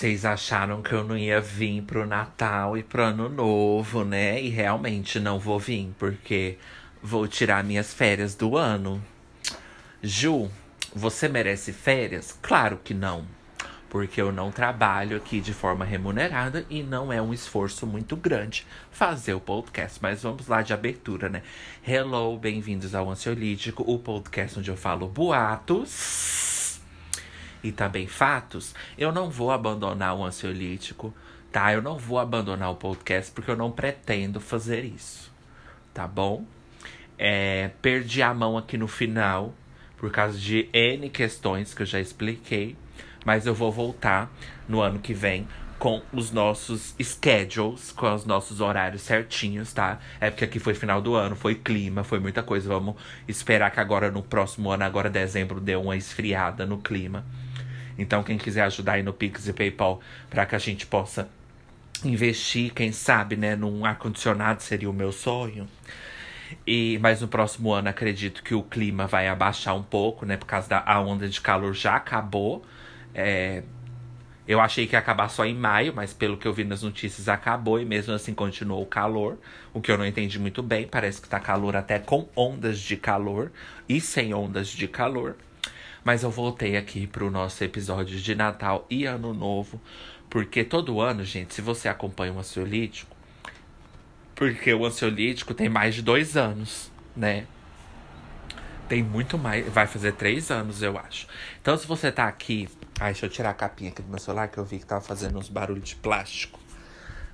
Vocês acharam que eu não ia vir pro Natal e pro Ano Novo, né? E realmente não vou vir, porque vou tirar minhas férias do ano. Ju, você merece férias? Claro que não. Porque eu não trabalho aqui de forma remunerada e não é um esforço muito grande fazer o podcast. Mas vamos lá de abertura, né? Hello, bem-vindos ao Ansiolítico, o podcast onde eu falo boatos e também fatos. Eu não vou abandonar o ansiolítico, tá? Eu não vou abandonar o podcast porque eu não pretendo fazer isso, tá bom? É, perdi a mão aqui no final por causa de N questões que eu já expliquei, mas eu vou voltar no ano que vem com os nossos schedules, com os nossos horários certinhos, tá? É porque aqui foi final do ano, foi clima, foi muita coisa. Vamos esperar que agora no próximo ano, agora dezembro, dê uma esfriada no clima. Então, quem quiser ajudar aí no Pix e PayPal para que a gente possa investir, quem sabe, né, num ar-condicionado seria o meu sonho. E, mas no próximo ano acredito que o clima vai abaixar um pouco, né? Por causa da a onda de calor já acabou. É, eu achei que ia acabar só em maio, mas pelo que eu vi nas notícias acabou e mesmo assim continuou o calor. O que eu não entendi muito bem. Parece que tá calor até com ondas de calor e sem ondas de calor. Mas eu voltei aqui pro nosso episódio de Natal e Ano Novo. Porque todo ano, gente, se você acompanha o ansiolítico, porque o ansiolítico tem mais de dois anos, né? Tem muito mais. Vai fazer três anos, eu acho. Então, se você tá aqui. Ai, deixa eu tirar a capinha aqui do meu celular, que eu vi que tava fazendo uns barulhos de plástico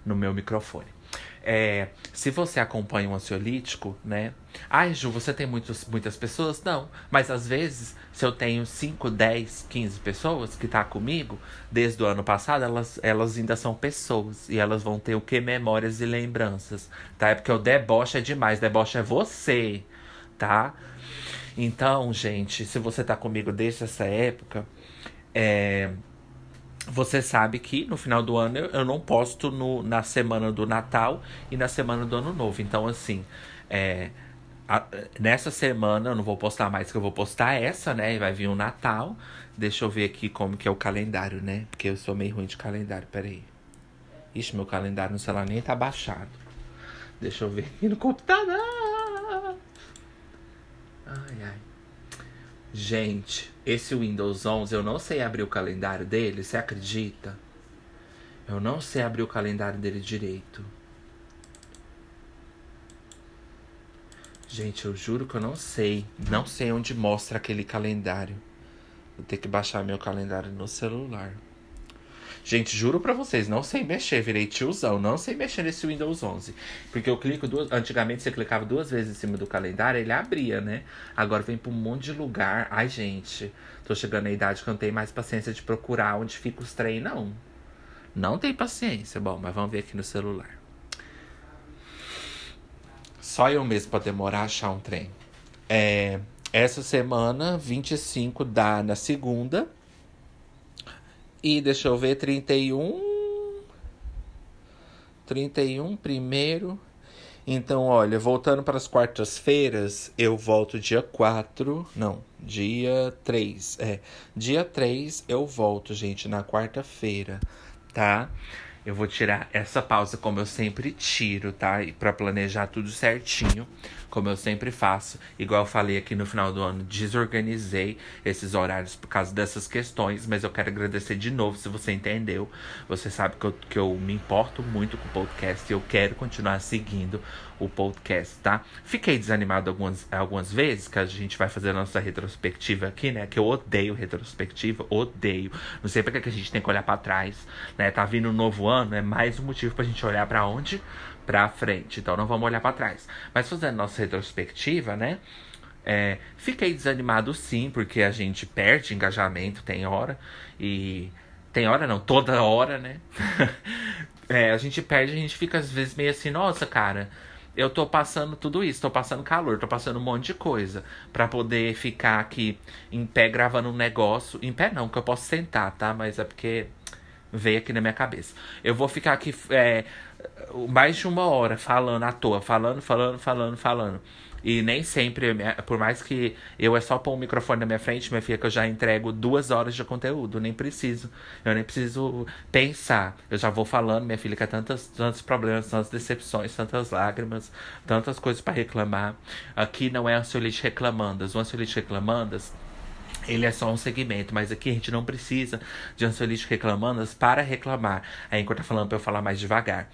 no meu microfone. É, se você acompanha um ansiolítico, né? Ai, Ju, você tem muitos, muitas pessoas? Não. Mas às vezes, se eu tenho 5, 10, 15 pessoas que tá comigo, desde o ano passado, elas, elas ainda são pessoas. E elas vão ter o que? Memórias e lembranças. Tá? É porque o deboche é demais. Deboche é você, tá? Então, gente, se você tá comigo desde essa época, é você sabe que no final do ano eu, não posto no, na semana do Natal e na semana do Ano Novo. Então, assim, é, a, nessa semana eu não vou postar mais, que eu vou postar essa, né? E vai vir o Natal. Deixa eu ver aqui como que é o calendário, né? Porque eu sou meio ruim de calendário, peraí. Ixi, meu calendário no celular nem tá baixado. Deixa eu ver aqui no computador. Ai, ai. Gente, esse Windows 11 eu não sei abrir o calendário dele, você acredita? Eu não sei abrir o calendário dele direito. Gente, eu juro que eu não sei. Não sei onde mostra aquele calendário. Vou ter que baixar meu calendário no celular. Gente, juro pra vocês, não sei mexer, virei tiozão, não sei mexer nesse Windows 11. Porque eu clico duas. Antigamente você clicava duas vezes em cima do calendário, ele abria, né? Agora vem pra um monte de lugar. Ai, gente, tô chegando na idade que eu não tenho mais paciência de procurar onde fica os trem, não. Não tem paciência. Bom, mas vamos ver aqui no celular. Só eu mesmo pra demorar a achar um trem. É, essa semana, 25 dá na segunda. E deixa eu ver, 31. 31 primeiro. Então, olha, voltando para as quartas-feiras, eu volto dia 4. Não, dia 3. É, dia 3 eu volto, gente, na quarta-feira, tá? Eu vou tirar essa pausa como eu sempre tiro, tá? E para planejar tudo certinho, como eu sempre faço. Igual eu falei aqui no final do ano, desorganizei esses horários por causa dessas questões, mas eu quero agradecer de novo se você entendeu. Você sabe que eu, que eu me importo muito com o podcast e eu quero continuar seguindo o podcast, tá? Fiquei desanimado algumas, algumas vezes, que a gente vai fazer a nossa retrospectiva aqui, né? Que eu odeio retrospectiva, odeio. Não sei porque que a gente tem que olhar para trás, né? Tá vindo um novo ano, é mais um motivo pra gente olhar para onde? Pra frente. Então não vamos olhar para trás. Mas fazendo nossa retrospectiva, né? É, fiquei desanimado sim, porque a gente perde engajamento, tem hora. E. Tem hora não, toda hora, né? é, a gente perde, a gente fica às vezes meio assim, nossa, cara, eu tô passando tudo isso, tô passando calor, tô passando um monte de coisa para poder ficar aqui em pé gravando um negócio. Em pé não, que eu posso sentar, tá? Mas é porque veio aqui na minha cabeça. Eu vou ficar aqui é, mais de uma hora falando à toa, falando, falando, falando, falando. E nem sempre, por mais que eu é só pôr um microfone na minha frente, minha filha, que eu já entrego duas horas de conteúdo. Nem preciso. Eu nem preciso pensar. Eu já vou falando, minha filha, que há tantos, tantos problemas, tantas decepções, tantas lágrimas, tantas coisas para reclamar. Aqui não é ansiolite reclamandas. O ansiolite reclamandas ele é só um segmento, mas aqui a gente não precisa de ansiolítico reclamandas para reclamar. A Anchor tá falando para eu falar mais devagar.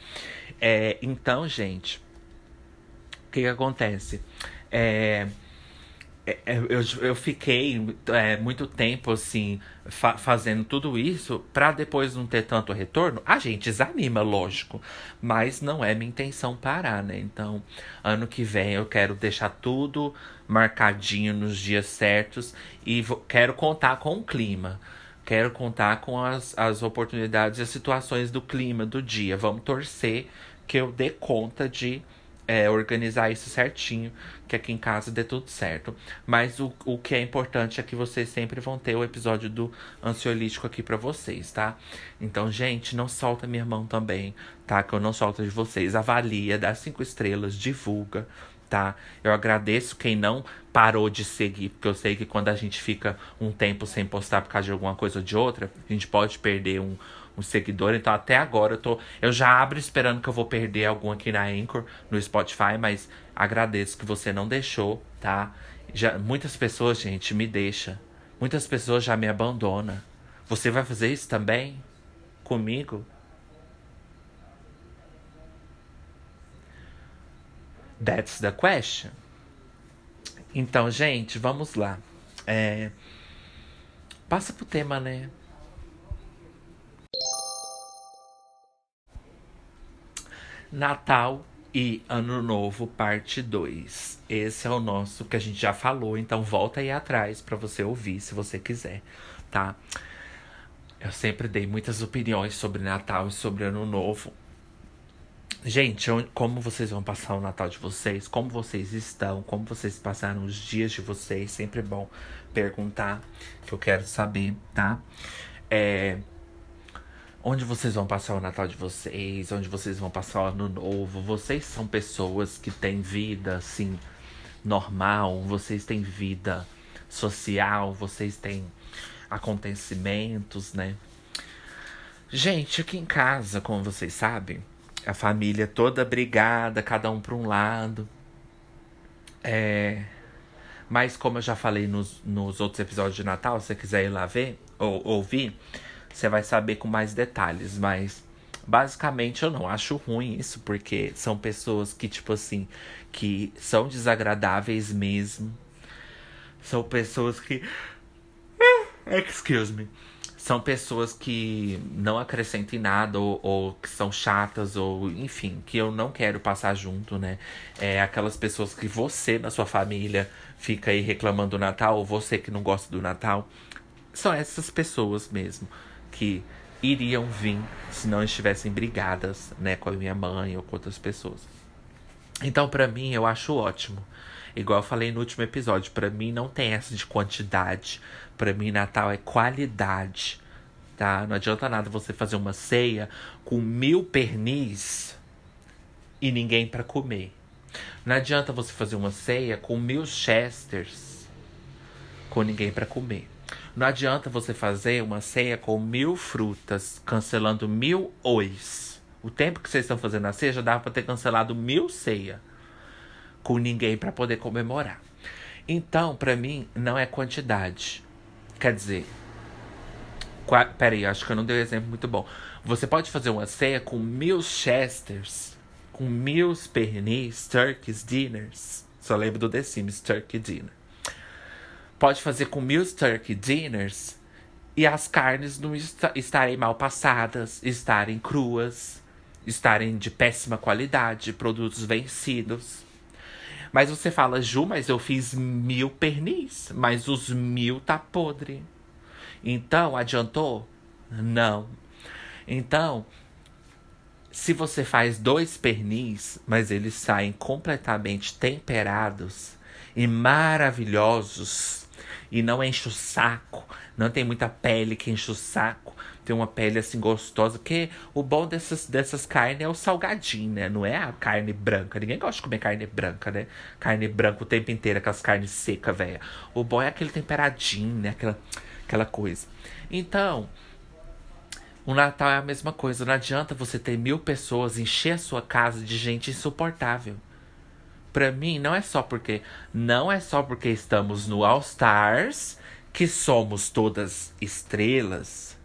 É, então, gente, que, que acontece? É, é, é eu, eu fiquei é, muito tempo assim fa fazendo tudo isso para depois não ter tanto retorno. A gente desanima, lógico, mas não é minha intenção parar, né? Então, ano que vem eu quero deixar tudo marcadinho nos dias certos e quero contar com o clima. Quero contar com as, as oportunidades e as situações do clima do dia. Vamos torcer que eu dê conta de é, organizar isso certinho, que aqui em casa dê tudo certo. Mas o, o que é importante é que vocês sempre vão ter o episódio do ansiolítico aqui para vocês, tá? Então, gente, não solta minha mão também, tá? Que eu não solto de vocês. Avalia, dá cinco estrelas, divulga, tá? Eu agradeço quem não parou de seguir, porque eu sei que quando a gente fica um tempo sem postar por causa de alguma coisa ou de outra, a gente pode perder um um seguidor. Então até agora eu tô. Eu já abro esperando que eu vou perder algum aqui na Anchor, no Spotify, mas agradeço que você não deixou, tá? Já, muitas pessoas, gente, me deixa. Muitas pessoas já me abandonam. Você vai fazer isso também? Comigo? That's the question. Então, gente, vamos lá. É... Passa pro tema, né? Natal e Ano Novo, parte 2. Esse é o nosso que a gente já falou, então volta aí atrás para você ouvir se você quiser, tá? Eu sempre dei muitas opiniões sobre Natal e sobre Ano Novo. Gente, como vocês vão passar o Natal de vocês? Como vocês estão? Como vocês passaram os dias de vocês? Sempre é bom perguntar, que eu quero saber, tá? É, onde vocês vão passar o Natal de vocês, onde vocês vão passar o Ano Novo. Vocês são pessoas que têm vida assim normal, vocês têm vida social, vocês têm acontecimentos, né? Gente, aqui em casa, como vocês sabem, a família toda brigada, cada um para um lado. É... Mas como eu já falei nos, nos outros episódios de Natal, se você quiser ir lá ver ou ouvir, você vai saber com mais detalhes, mas basicamente eu não acho ruim isso, porque são pessoas que, tipo assim, que são desagradáveis mesmo. São pessoas que. Excuse me. São pessoas que não acrescentem nada, ou, ou, que são chatas, ou enfim, que eu não quero passar junto, né? É aquelas pessoas que você, na sua família, fica aí reclamando do Natal, ou você que não gosta do Natal. São essas pessoas mesmo que iriam vir se não estivessem brigadas, né, com a minha mãe ou com outras pessoas. Então, para mim, eu acho ótimo. Igual eu falei no último episódio, para mim não tem essa de quantidade. Para mim, Natal é qualidade, tá? Não adianta nada você fazer uma ceia com mil pernis e ninguém para comer. Não adianta você fazer uma ceia com mil chesters com ninguém para comer. Não adianta você fazer uma ceia com mil frutas, cancelando mil ois. O tempo que vocês estão fazendo a ceia já dava para ter cancelado mil ceia com ninguém para poder comemorar. Então, para mim, não é quantidade. Quer dizer, qua, peraí, acho que eu não dei um exemplo muito bom. Você pode fazer uma ceia com mil chesters, com mil pernis, turkeys, dinners. Só lembro do The Sims, turkey dinner pode fazer com mil turkey dinners e as carnes não est estarem mal passadas, estarem cruas, estarem de péssima qualidade, produtos vencidos. Mas você fala, Ju, mas eu fiz mil pernis, mas os mil tá podre. Então, adiantou? Não. Então, se você faz dois pernis, mas eles saem completamente temperados e maravilhosos, e não enche o saco, não tem muita pele que enche o saco, Tem uma pele assim gostosa. Porque o bom dessas, dessas carnes é o salgadinho, né? Não é a carne branca. Ninguém gosta de comer carne branca, né? Carne branca o tempo inteiro, aquelas carnes secas, velho. O bom é aquele temperadinho, né? Aquela, aquela coisa. Então, o Natal é a mesma coisa. Não adianta você ter mil pessoas, encher a sua casa de gente insuportável. Pra mim, não é só porque. Não é só porque estamos no All Stars que somos todas estrelas.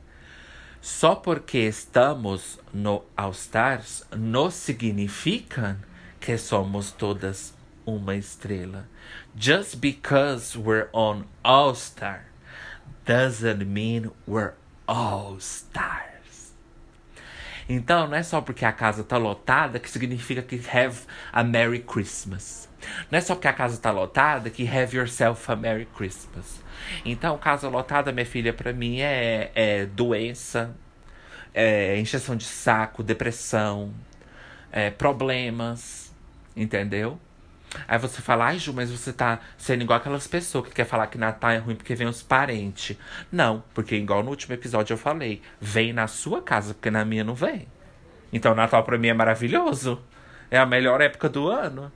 Só porque estamos no All Stars não significa que somos todas uma estrela. Just because we're on All Star doesn't mean we're All Stars. Então, não é só porque a casa tá lotada que significa que have a Merry Christmas. Não é só porque a casa tá lotada que have yourself a Merry Christmas. Então, casa lotada, minha filha, para mim é, é doença, é injeção de saco, depressão, é, problemas, entendeu? Aí você fala, ai Ju, mas você tá sendo igual aquelas pessoas que quer falar que Natal é ruim porque vem os parentes. Não, porque igual no último episódio eu falei, vem na sua casa, porque na minha não vem. Então Natal pra mim é maravilhoso. É a melhor época do ano.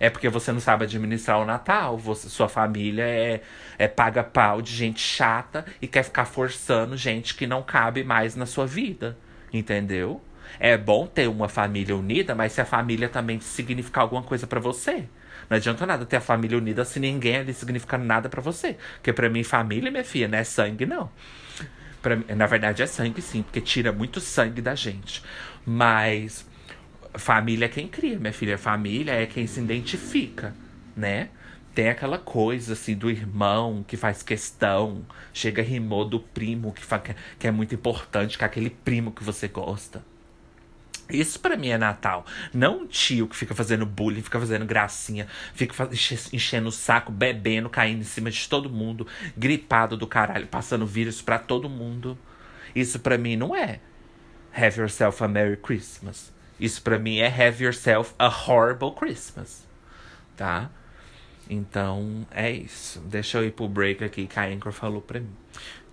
É porque você não sabe administrar o Natal. Você, sua família é, é paga pau de gente chata e quer ficar forçando gente que não cabe mais na sua vida. Entendeu? É bom ter uma família unida, mas se a família também significar alguma coisa para você. Não adianta nada ter a família unida se ninguém ali significa nada para você. Porque para mim, família, minha filha, não é sangue, não. Pra, na verdade, é sangue sim, porque tira muito sangue da gente. Mas família é quem cria, minha filha. Família é quem se identifica, né? Tem aquela coisa assim do irmão que faz questão, chega rimou do primo que, que é muito importante, que é aquele primo que você gosta. Isso para mim é Natal. Não um tio que fica fazendo bullying, fica fazendo gracinha, fica enchendo o saco, bebendo, caindo em cima de todo mundo, gripado do caralho, passando vírus para todo mundo. Isso para mim não é Have yourself a Merry Christmas. Isso para mim é Have yourself a horrible Christmas. Tá? Então é isso. Deixa eu ir pro break aqui que a Anchor falou pra mim.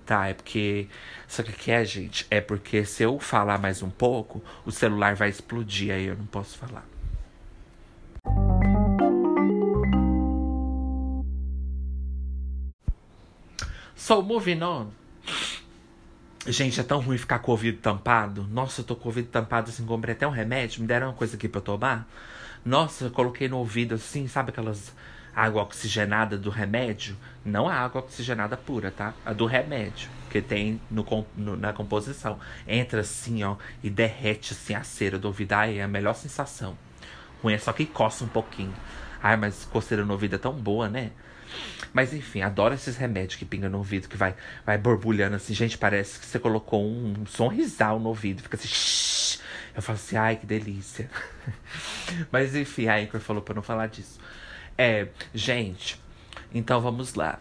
Tá, é porque. Só que que é, gente? É porque se eu falar mais um pouco, o celular vai explodir, aí eu não posso falar. So, moving on. Gente, é tão ruim ficar com o ouvido tampado. Nossa, eu tô com o ouvido tampado assim, comprei até um remédio. Me deram uma coisa aqui pra eu tomar. Nossa, eu coloquei no ouvido assim, sabe aquelas água oxigenada do remédio, não a água oxigenada pura, tá? A do remédio, que tem no, no, na composição. Entra assim, ó, e derrete assim a cera do ouvido. Ai, é a melhor sensação. Ruim é só que coça um pouquinho. Ai, mas coceira no ouvido é tão boa, né? Mas enfim, adoro esses remédios que pingam no ouvido, que vai, vai borbulhando assim. Gente, parece que você colocou um sonrisal no ouvido. Fica assim, shh. Eu falo assim, ai, que delícia. Mas enfim, a Anchor falou pra não falar disso. É, gente, então vamos lá.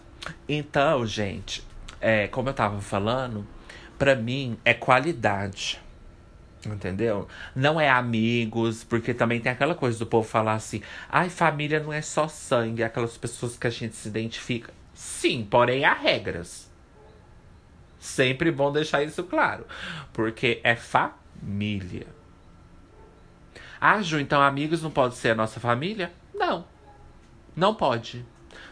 Então, gente, é, como eu tava falando, para mim é qualidade. Entendeu? Não é amigos, porque também tem aquela coisa do povo falar assim: ai, família não é só sangue, aquelas pessoas que a gente se identifica. Sim, porém há regras. Sempre bom deixar isso claro. Porque é família. Ah, Ju, então amigos não pode ser a nossa família? Não. Não pode.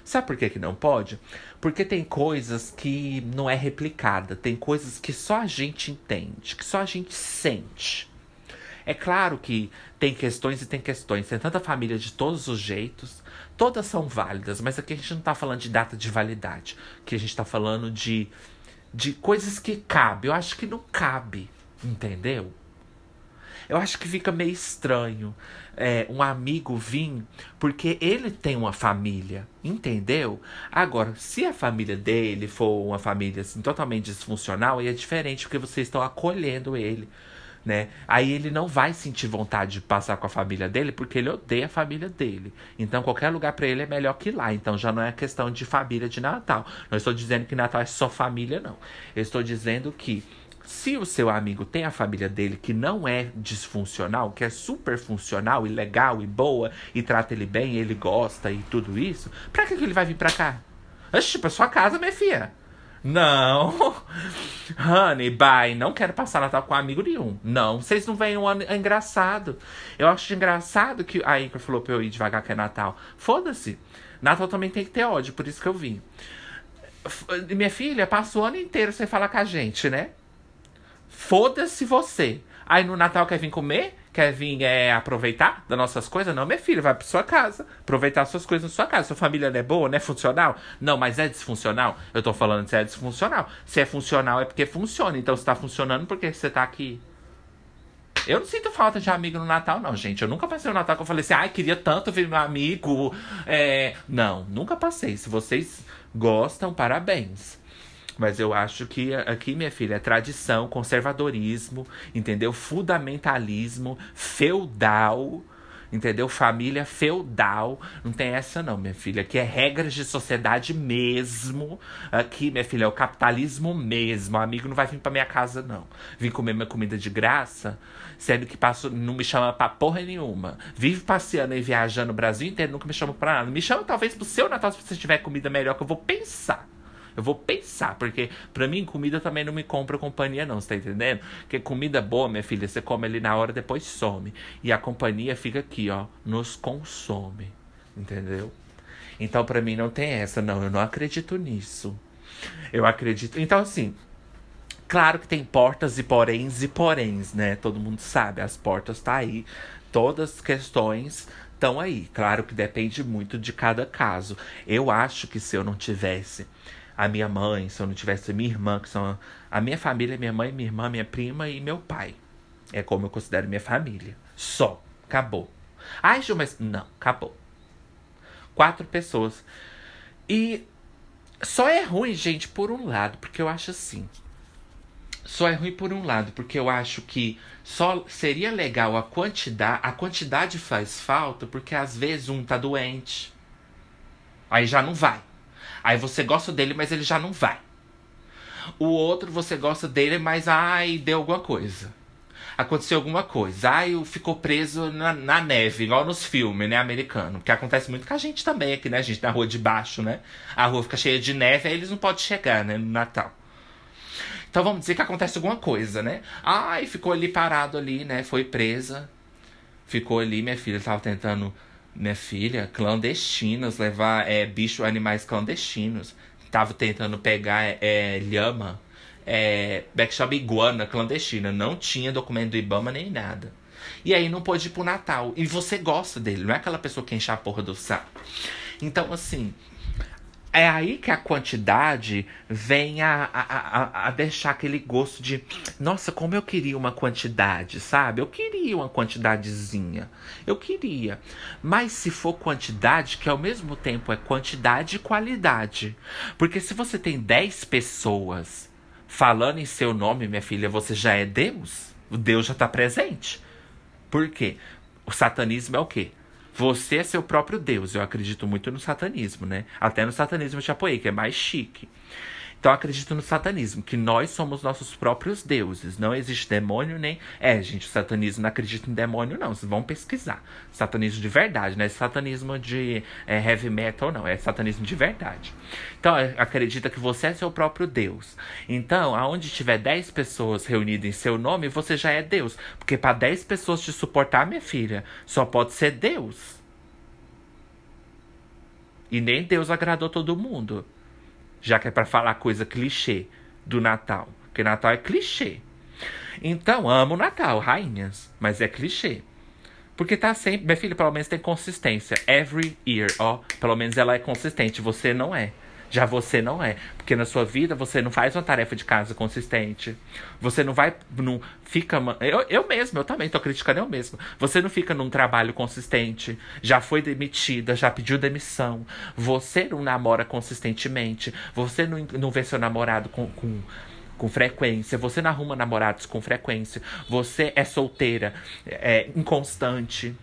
Sabe por que, que não pode? Porque tem coisas que não é replicada, tem coisas que só a gente entende, que só a gente sente. É claro que tem questões e tem questões, tem tanta família de todos os jeitos, todas são válidas, mas aqui a gente não tá falando de data de validade, aqui a gente tá falando de, de coisas que cabe. Eu acho que não cabe, entendeu? Eu acho que fica meio estranho é, um amigo vir porque ele tem uma família, entendeu? Agora, se a família dele for uma família assim, totalmente disfuncional, aí é diferente porque vocês estão acolhendo ele. Né? Aí ele não vai sentir vontade de passar com a família dele porque ele odeia a família dele. Então qualquer lugar para ele é melhor que lá. Então já não é questão de família de Natal. Não estou dizendo que Natal é só família, não. Eu estou dizendo que se o seu amigo tem a família dele que não é disfuncional, que é super funcional e legal e boa e trata ele bem, ele gosta e tudo isso, pra que, ele vai vir pra cá? Oxi, pra sua casa, minha filha. Não. Honey, bye. Não quero passar Natal com amigo nenhum. Não. Vocês não veem um ano é engraçado. Eu acho engraçado que. A Ica falou pra eu ir devagar que é Natal. Foda-se. Natal também tem que ter ódio, por isso que eu vim. Minha filha passa o ano inteiro sem falar com a gente, né? Foda-se você. Aí no Natal quer vir comer? Quer vir é, aproveitar das nossas coisas? Não, minha filha, vai pra sua casa. Aproveitar suas coisas na sua casa. Sua família não é boa, não é funcional? Não, mas é disfuncional? Eu tô falando se é disfuncional. Se é funcional é porque funciona. Então se tá funcionando, por que você tá aqui? Eu não sinto falta de amigo no Natal, não, gente. Eu nunca passei o Natal que eu falei assim, ai, queria tanto ver meu amigo. É... Não, nunca passei. Se vocês gostam, parabéns. Mas eu acho que aqui, minha filha, é tradição, conservadorismo, entendeu? Fundamentalismo, feudal, entendeu? Família feudal. Não tem essa, não, minha filha. Aqui é regras de sociedade mesmo. Aqui, minha filha, é o capitalismo mesmo. O amigo não vai vir pra minha casa, não. Vim comer minha comida de graça, sendo que passo, não me chama pra porra nenhuma. Vive passeando e viajando o Brasil inteiro, nunca me chama pra nada. Me chama talvez pro seu Natal se você tiver comida melhor, que eu vou pensar. Eu vou pensar, porque pra mim comida também não me compra companhia, não, você tá entendendo? Porque comida boa, minha filha, você come ali na hora, depois some. E a companhia fica aqui, ó, nos consome. Entendeu? Então, pra mim, não tem essa, não. Eu não acredito nisso. Eu acredito. Então, assim, claro que tem portas e poréns e poréns, né? Todo mundo sabe, as portas tá aí. Todas as questões estão aí. Claro que depende muito de cada caso. Eu acho que se eu não tivesse a minha mãe, se eu não tivesse minha irmã, que são a minha família, minha mãe, minha irmã, minha prima e meu pai. É como eu considero minha família. Só. Acabou. Ai, Ju, mas. Não, acabou. Quatro pessoas. E só é ruim, gente, por um lado, porque eu acho assim. Só é ruim por um lado, porque eu acho que só seria legal a quantidade. A quantidade faz falta, porque às vezes um tá doente. Aí já não vai. Aí você gosta dele, mas ele já não vai. O outro você gosta dele, mas ai, deu alguma coisa. Aconteceu alguma coisa. Ai, ficou preso na, na neve, igual nos filmes, né, americano. Que acontece muito com a gente também aqui, né, gente, na rua de baixo, né? A rua fica cheia de neve, aí eles não podem chegar, né, no Natal. Então vamos dizer que acontece alguma coisa, né? Ai, ficou ali parado ali, né? Foi presa. Ficou ali, minha filha estava tentando minha filha, clandestinos, levar é, bicho, animais clandestinos. Tava tentando pegar é, lhama, é, backshop iguana clandestina. Não tinha documento do Ibama nem nada. E aí não pôde ir pro Natal. E você gosta dele, não é aquela pessoa que enche a porra do saco. Então, assim, é aí que a quantidade vem a, a, a, deixar aquele gosto de nossa, como eu queria uma quantidade, sabe? Eu queria uma quantidadezinha. Eu queria. Mas se for quantidade, que ao mesmo tempo é quantidade e qualidade. Porque se você tem 10 pessoas falando em seu nome, minha filha, você já é Deus. O Deus já está presente. Por quê? O satanismo é o quê? Você é seu próprio Deus. Eu acredito muito no satanismo, né? Até no satanismo eu te apoiei, que é mais chique. Então acredito no satanismo, que nós somos nossos próprios deuses. Não existe demônio nem. É, gente, o satanismo não acredita em demônio, não. Vocês vão pesquisar. Satanismo de verdade, não é satanismo de é, heavy metal, não. É satanismo de verdade. Então, acredita que você é seu próprio Deus. Então, aonde tiver 10 pessoas reunidas em seu nome, você já é Deus. Porque para 10 pessoas te suportar, minha filha, só pode ser Deus. E nem Deus agradou todo mundo já que é para falar coisa clichê do Natal, porque Natal é clichê. Então, amo o Natal, rainhas, mas é clichê. Porque tá sempre, minha filha, pelo menos tem consistência. Every year, ó, pelo menos ela é consistente, você não é. Já você não é. Porque na sua vida você não faz uma tarefa de casa consistente. Você não vai. Não fica. Eu, eu mesmo, eu também tô criticando eu mesmo. Você não fica num trabalho consistente. Já foi demitida, já pediu demissão. Você não namora consistentemente. Você não, não vê seu namorado com, com com frequência, você não arruma namorados com frequência, você é solteira, é inconstante.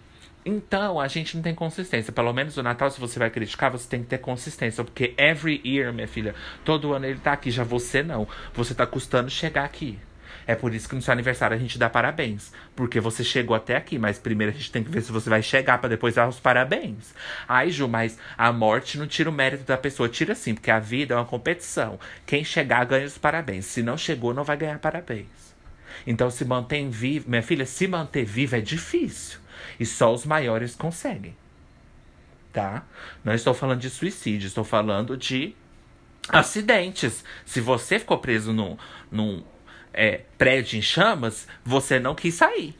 Então, a gente não tem consistência. Pelo menos o Natal, se você vai criticar, você tem que ter consistência. Porque every year, minha filha, todo ano ele tá aqui. Já você não. Você tá custando chegar aqui. É por isso que no seu aniversário a gente dá parabéns. Porque você chegou até aqui, mas primeiro a gente tem que ver se você vai chegar para depois dar os parabéns. Ai, Ju, mas a morte não tira o mérito da pessoa. Tira sim, porque a vida é uma competição. Quem chegar ganha os parabéns. Se não chegou, não vai ganhar parabéns. Então se mantém vivo. Minha filha, se manter viva é difícil. E só os maiores conseguem. Tá? Não estou falando de suicídio, estou falando de acidentes. Se você ficou preso num, num é, prédio em chamas, você não quis sair.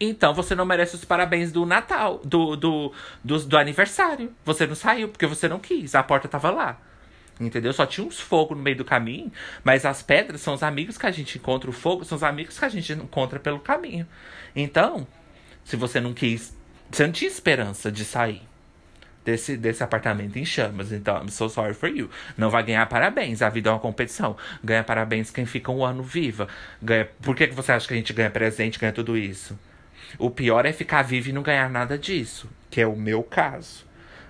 Então você não merece os parabéns do Natal, do, do, do, do aniversário. Você não saiu porque você não quis, a porta tava lá. Entendeu? Só tinha uns fogos no meio do caminho, mas as pedras são os amigos que a gente encontra, o fogo são os amigos que a gente encontra pelo caminho. Então, se você não quis, você não tinha esperança de sair desse, desse apartamento em chamas. Então, I'm so sorry for you. Não vai ganhar parabéns. A vida é uma competição. Ganha parabéns quem fica um ano viva. Ganha... Por que, que você acha que a gente ganha presente, ganha tudo isso? O pior é ficar vivo e não ganhar nada disso, que é o meu caso.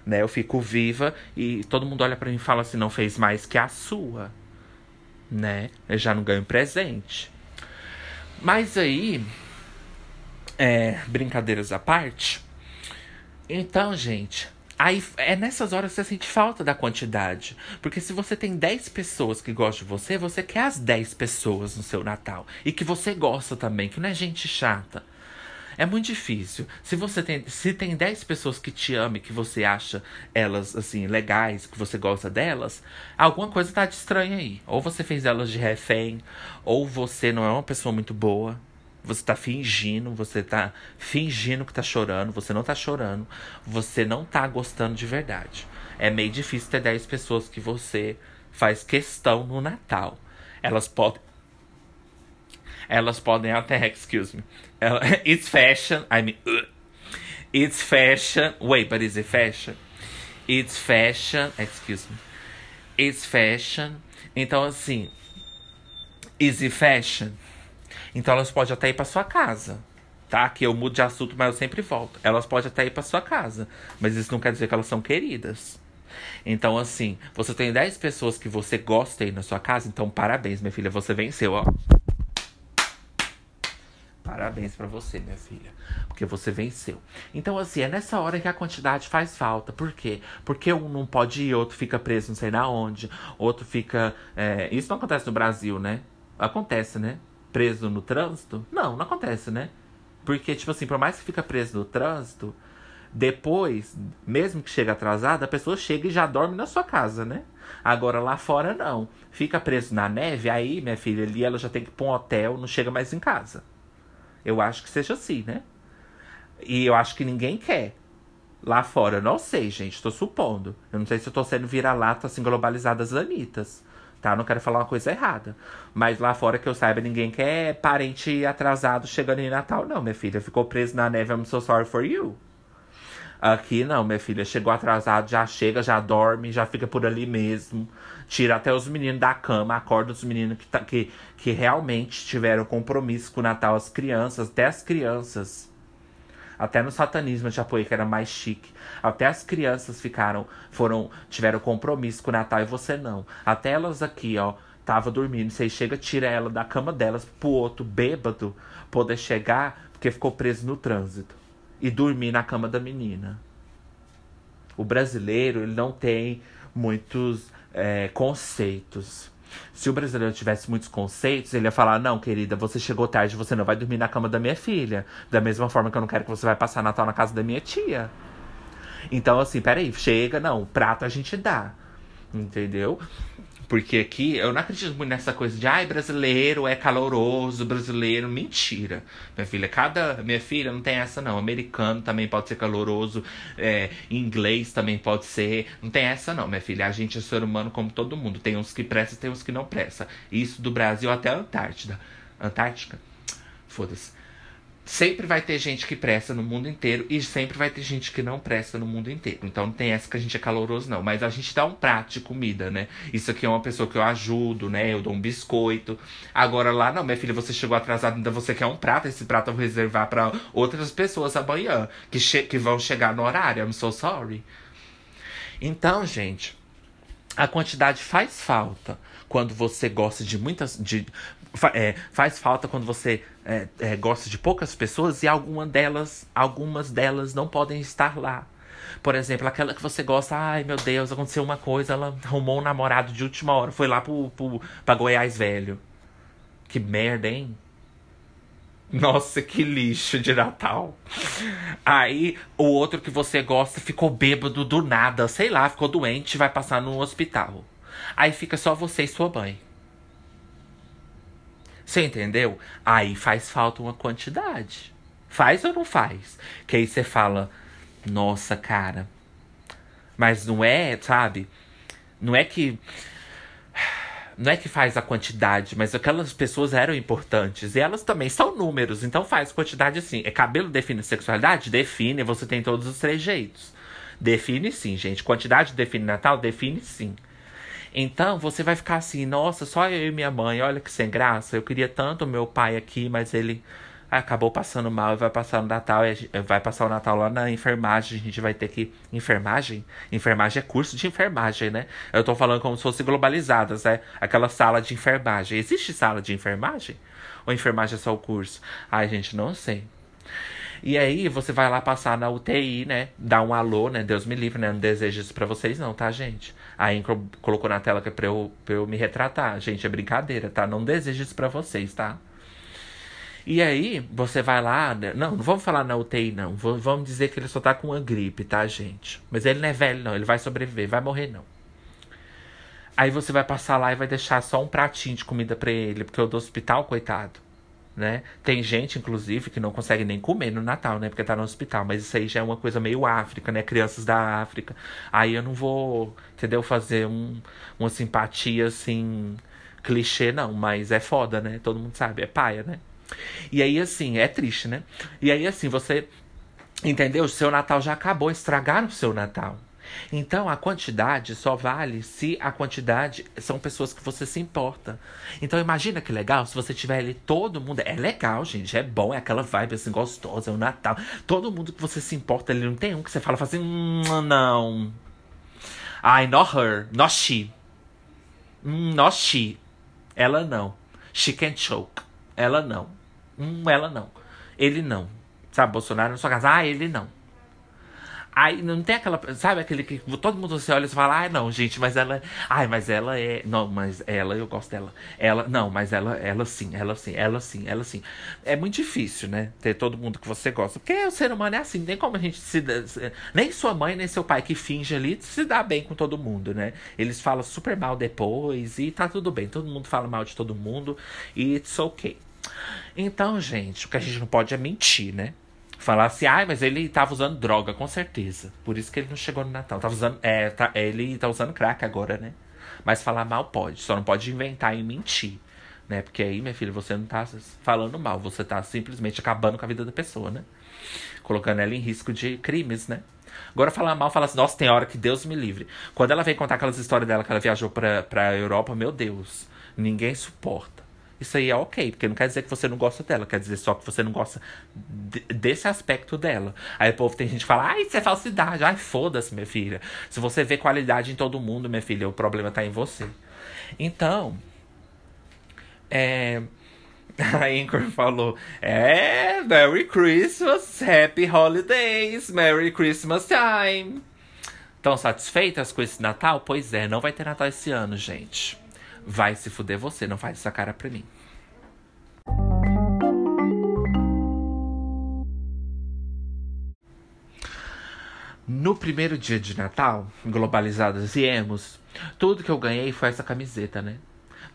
Né? Eu fico viva e todo mundo olha para mim e fala assim: não fez mais que a sua. Né? Eu já não ganho presente. Mas aí, é, brincadeiras à parte. Então, gente, Aí é nessas horas que você sente falta da quantidade. Porque se você tem 10 pessoas que gostam de você, você quer as 10 pessoas no seu Natal. E que você gosta também, que não é gente chata. É muito difícil. Se você tem, se tem 10 pessoas que te amam que você acha elas assim legais, que você gosta delas, alguma coisa tá de estranha aí. Ou você fez elas de refém, ou você não é uma pessoa muito boa, você tá fingindo, você tá fingindo que tá chorando, você não tá chorando, você não tá gostando de verdade. É meio difícil ter 10 pessoas que você faz questão no Natal. Elas podem. Elas podem até, excuse me. It's fashion. I mean. Uh, it's fashion. Wait, but is it fashion? It's fashion. Excuse me. It's fashion. Então, assim. Is it fashion? Então elas podem até ir para sua casa. Tá? Que eu mudo de assunto, mas eu sempre volto. Elas podem até ir para sua casa. Mas isso não quer dizer que elas são queridas. Então, assim, você tem 10 pessoas que você gosta aí na sua casa, então parabéns, minha filha. Você venceu, ó. Parabéns para você, minha filha. Porque você venceu. Então, assim, é nessa hora que a quantidade faz falta. Por quê? Porque um não pode ir, outro fica preso não sei na onde, outro fica. É... Isso não acontece no Brasil, né? Acontece, né? Preso no trânsito? Não, não acontece, né? Porque, tipo assim, por mais que fica preso no trânsito, depois, mesmo que chegue atrasado, a pessoa chega e já dorme na sua casa, né? Agora lá fora não. Fica preso na neve, aí, minha filha, ali ela já tem que ir pra um hotel, não chega mais em casa. Eu acho que seja assim, né? E eu acho que ninguém quer. Lá fora, não sei, gente, tô supondo. Eu não sei se eu tô sendo vira-lata assim globalizadas anitas tá? Não quero falar uma coisa errada. Mas lá fora que eu saiba, ninguém quer parente atrasado chegando em Natal, não, minha filha. Ficou preso na neve, I'm so sorry for you. Aqui não, minha filha. Chegou atrasado, já chega, já dorme, já fica por ali mesmo. Tira até os meninos da cama, acorda os meninos que, tá, que, que realmente tiveram compromisso com o Natal, as crianças, até as crianças até no satanismo de apoio, que era mais chique. Até as crianças ficaram, foram, tiveram compromisso com o Natal e você não. Até elas aqui, ó, tava dormindo. Você chega, tira ela da cama delas pro outro bêbado poder chegar, porque ficou preso no trânsito. E dormir na cama da menina. O brasileiro, ele não tem muitos é, conceitos. Se o brasileiro tivesse muitos conceitos, ele ia falar: Não, querida, você chegou tarde, você não vai dormir na cama da minha filha. Da mesma forma que eu não quero que você vai passar Natal na casa da minha tia. Então, assim, peraí, chega, não, prato a gente dá. Entendeu? Porque aqui eu não acredito muito nessa coisa de ai, brasileiro é caloroso, brasileiro. Mentira. Minha filha, cada. Minha filha não tem essa, não. Americano também pode ser caloroso, é, inglês também pode ser. Não tem essa, não, minha filha. A gente é ser humano como todo mundo. Tem uns que prestam, tem uns que não prestam. Isso do Brasil até a Antártida. Antártica? Foda-se. Sempre vai ter gente que presta no mundo inteiro e sempre vai ter gente que não presta no mundo inteiro. Então não tem essa que a gente é caloroso, não. Mas a gente dá um prato de comida, né? Isso aqui é uma pessoa que eu ajudo, né? Eu dou um biscoito. Agora lá, não, minha filha, você chegou atrasado, ainda você quer um prato. Esse prato eu vou reservar para outras pessoas amanhã que, que vão chegar no horário. I'm so sorry. Então, gente, a quantidade faz falta quando você gosta de muitas. De, é, faz falta quando você é, é, gosta de poucas pessoas e alguma delas, algumas delas não podem estar lá. Por exemplo, aquela que você gosta, ai meu Deus, aconteceu uma coisa, ela arrumou um namorado de última hora, foi lá pro, pro, pra Goiás velho. Que merda, hein? Nossa, que lixo de Natal. Aí, o outro que você gosta ficou bêbado do nada, sei lá, ficou doente, vai passar no hospital. Aí fica só você e sua mãe. Você entendeu? Aí faz falta uma quantidade. Faz ou não faz? Que aí você fala, nossa, cara. Mas não é, sabe? Não é que não é que faz a quantidade, mas aquelas pessoas eram importantes. E elas também são números, então faz quantidade assim. É cabelo define sexualidade? Define, você tem todos os três jeitos. Define sim, gente. Quantidade define Natal? Define sim. Então você vai ficar assim, nossa, só eu e minha mãe, olha que sem graça. Eu queria tanto meu pai aqui, mas ele acabou passando mal e vai passar no Natal. Vai passar o Natal lá na enfermagem. A gente vai ter que. Enfermagem? Enfermagem é curso de enfermagem, né? Eu tô falando como se fosse globalizadas, né? Aquela sala de enfermagem. Existe sala de enfermagem? Ou enfermagem é só o curso? Ai, gente, não sei. E aí você vai lá passar na UTI, né? Dar um alô, né? Deus me livre, né? Não desejo isso pra vocês, não, tá, gente? Aí colocou na tela que é pra eu, pra eu me retratar. Gente, é brincadeira, tá? Não desejo isso pra vocês, tá? E aí, você vai lá. Né? Não, não vamos falar na UTI, não. Vamos dizer que ele só tá com uma gripe, tá, gente? Mas ele não é velho, não. Ele vai sobreviver, vai morrer, não. Aí você vai passar lá e vai deixar só um pratinho de comida para ele, porque o do hospital, coitado. Né? Tem gente, inclusive, que não consegue nem comer no Natal, né? Porque tá no hospital. Mas isso aí já é uma coisa meio África, né? Crianças da África. Aí eu não vou, entendeu? Fazer um, uma simpatia assim, clichê, não. Mas é foda, né? Todo mundo sabe. É paia, né? E aí, assim, é triste, né? E aí, assim, você. Entendeu? O seu Natal já acabou, estragaram o seu Natal. Então a quantidade só vale se a quantidade são pessoas que você se importa. Então imagina que legal se você tiver ali todo mundo. É legal, gente. É bom, é aquela vibe assim gostosa, é o Natal. Todo mundo que você se importa ali. Não tem um que você fala assim, hum, não. Ai, not her, not she. Hum, not she. Ela não. She can choke. Ela não. Hum, ela não. Ele não. Sabe, Bolsonaro na sua casa. Ah, ele não. Aí não tem aquela. Sabe aquele que todo mundo você olha e fala, ai não, gente, mas ela. Ai, mas ela é. Não, mas ela, eu gosto dela. Ela. Não, mas ela, ela sim, ela sim, ela sim, ela sim. É muito difícil, né? Ter todo mundo que você gosta. Porque o ser humano é assim, nem como a gente se. Nem sua mãe, nem seu pai que finge ali se dá bem com todo mundo, né? Eles falam super mal depois e tá tudo bem. Todo mundo fala mal de todo mundo e it's okay. Então, gente, o que a gente não pode é mentir, né? Falar assim, ai, ah, mas ele tava usando droga, com certeza. Por isso que ele não chegou no Natal. Tava usando. É, tá, ele tá usando crack agora, né? Mas falar mal pode. Só não pode inventar e mentir. Né? Porque aí, minha filha, você não tá falando mal. Você tá simplesmente acabando com a vida da pessoa, né? Colocando ela em risco de crimes, né? Agora falar mal, fala assim, nossa, tem hora que Deus me livre. Quando ela vem contar aquelas histórias dela que ela viajou pra, pra Europa, meu Deus, ninguém suporta. Isso aí é ok, porque não quer dizer que você não gosta dela, quer dizer só que você não gosta de, desse aspecto dela. Aí o povo tem gente que fala, ai, isso é falsidade, ai, foda-se, minha filha. Se você vê qualidade em todo mundo, minha filha, o problema tá em você. Então, é. A Anchor falou: É, Merry Christmas, Happy Holidays, Merry Christmas Time. Estão satisfeitas com esse Natal? Pois é, não vai ter Natal esse ano, gente. Vai se fuder você, não faz essa cara pra mim. No primeiro dia de Natal, globalizadas e emos, tudo que eu ganhei foi essa camiseta, né?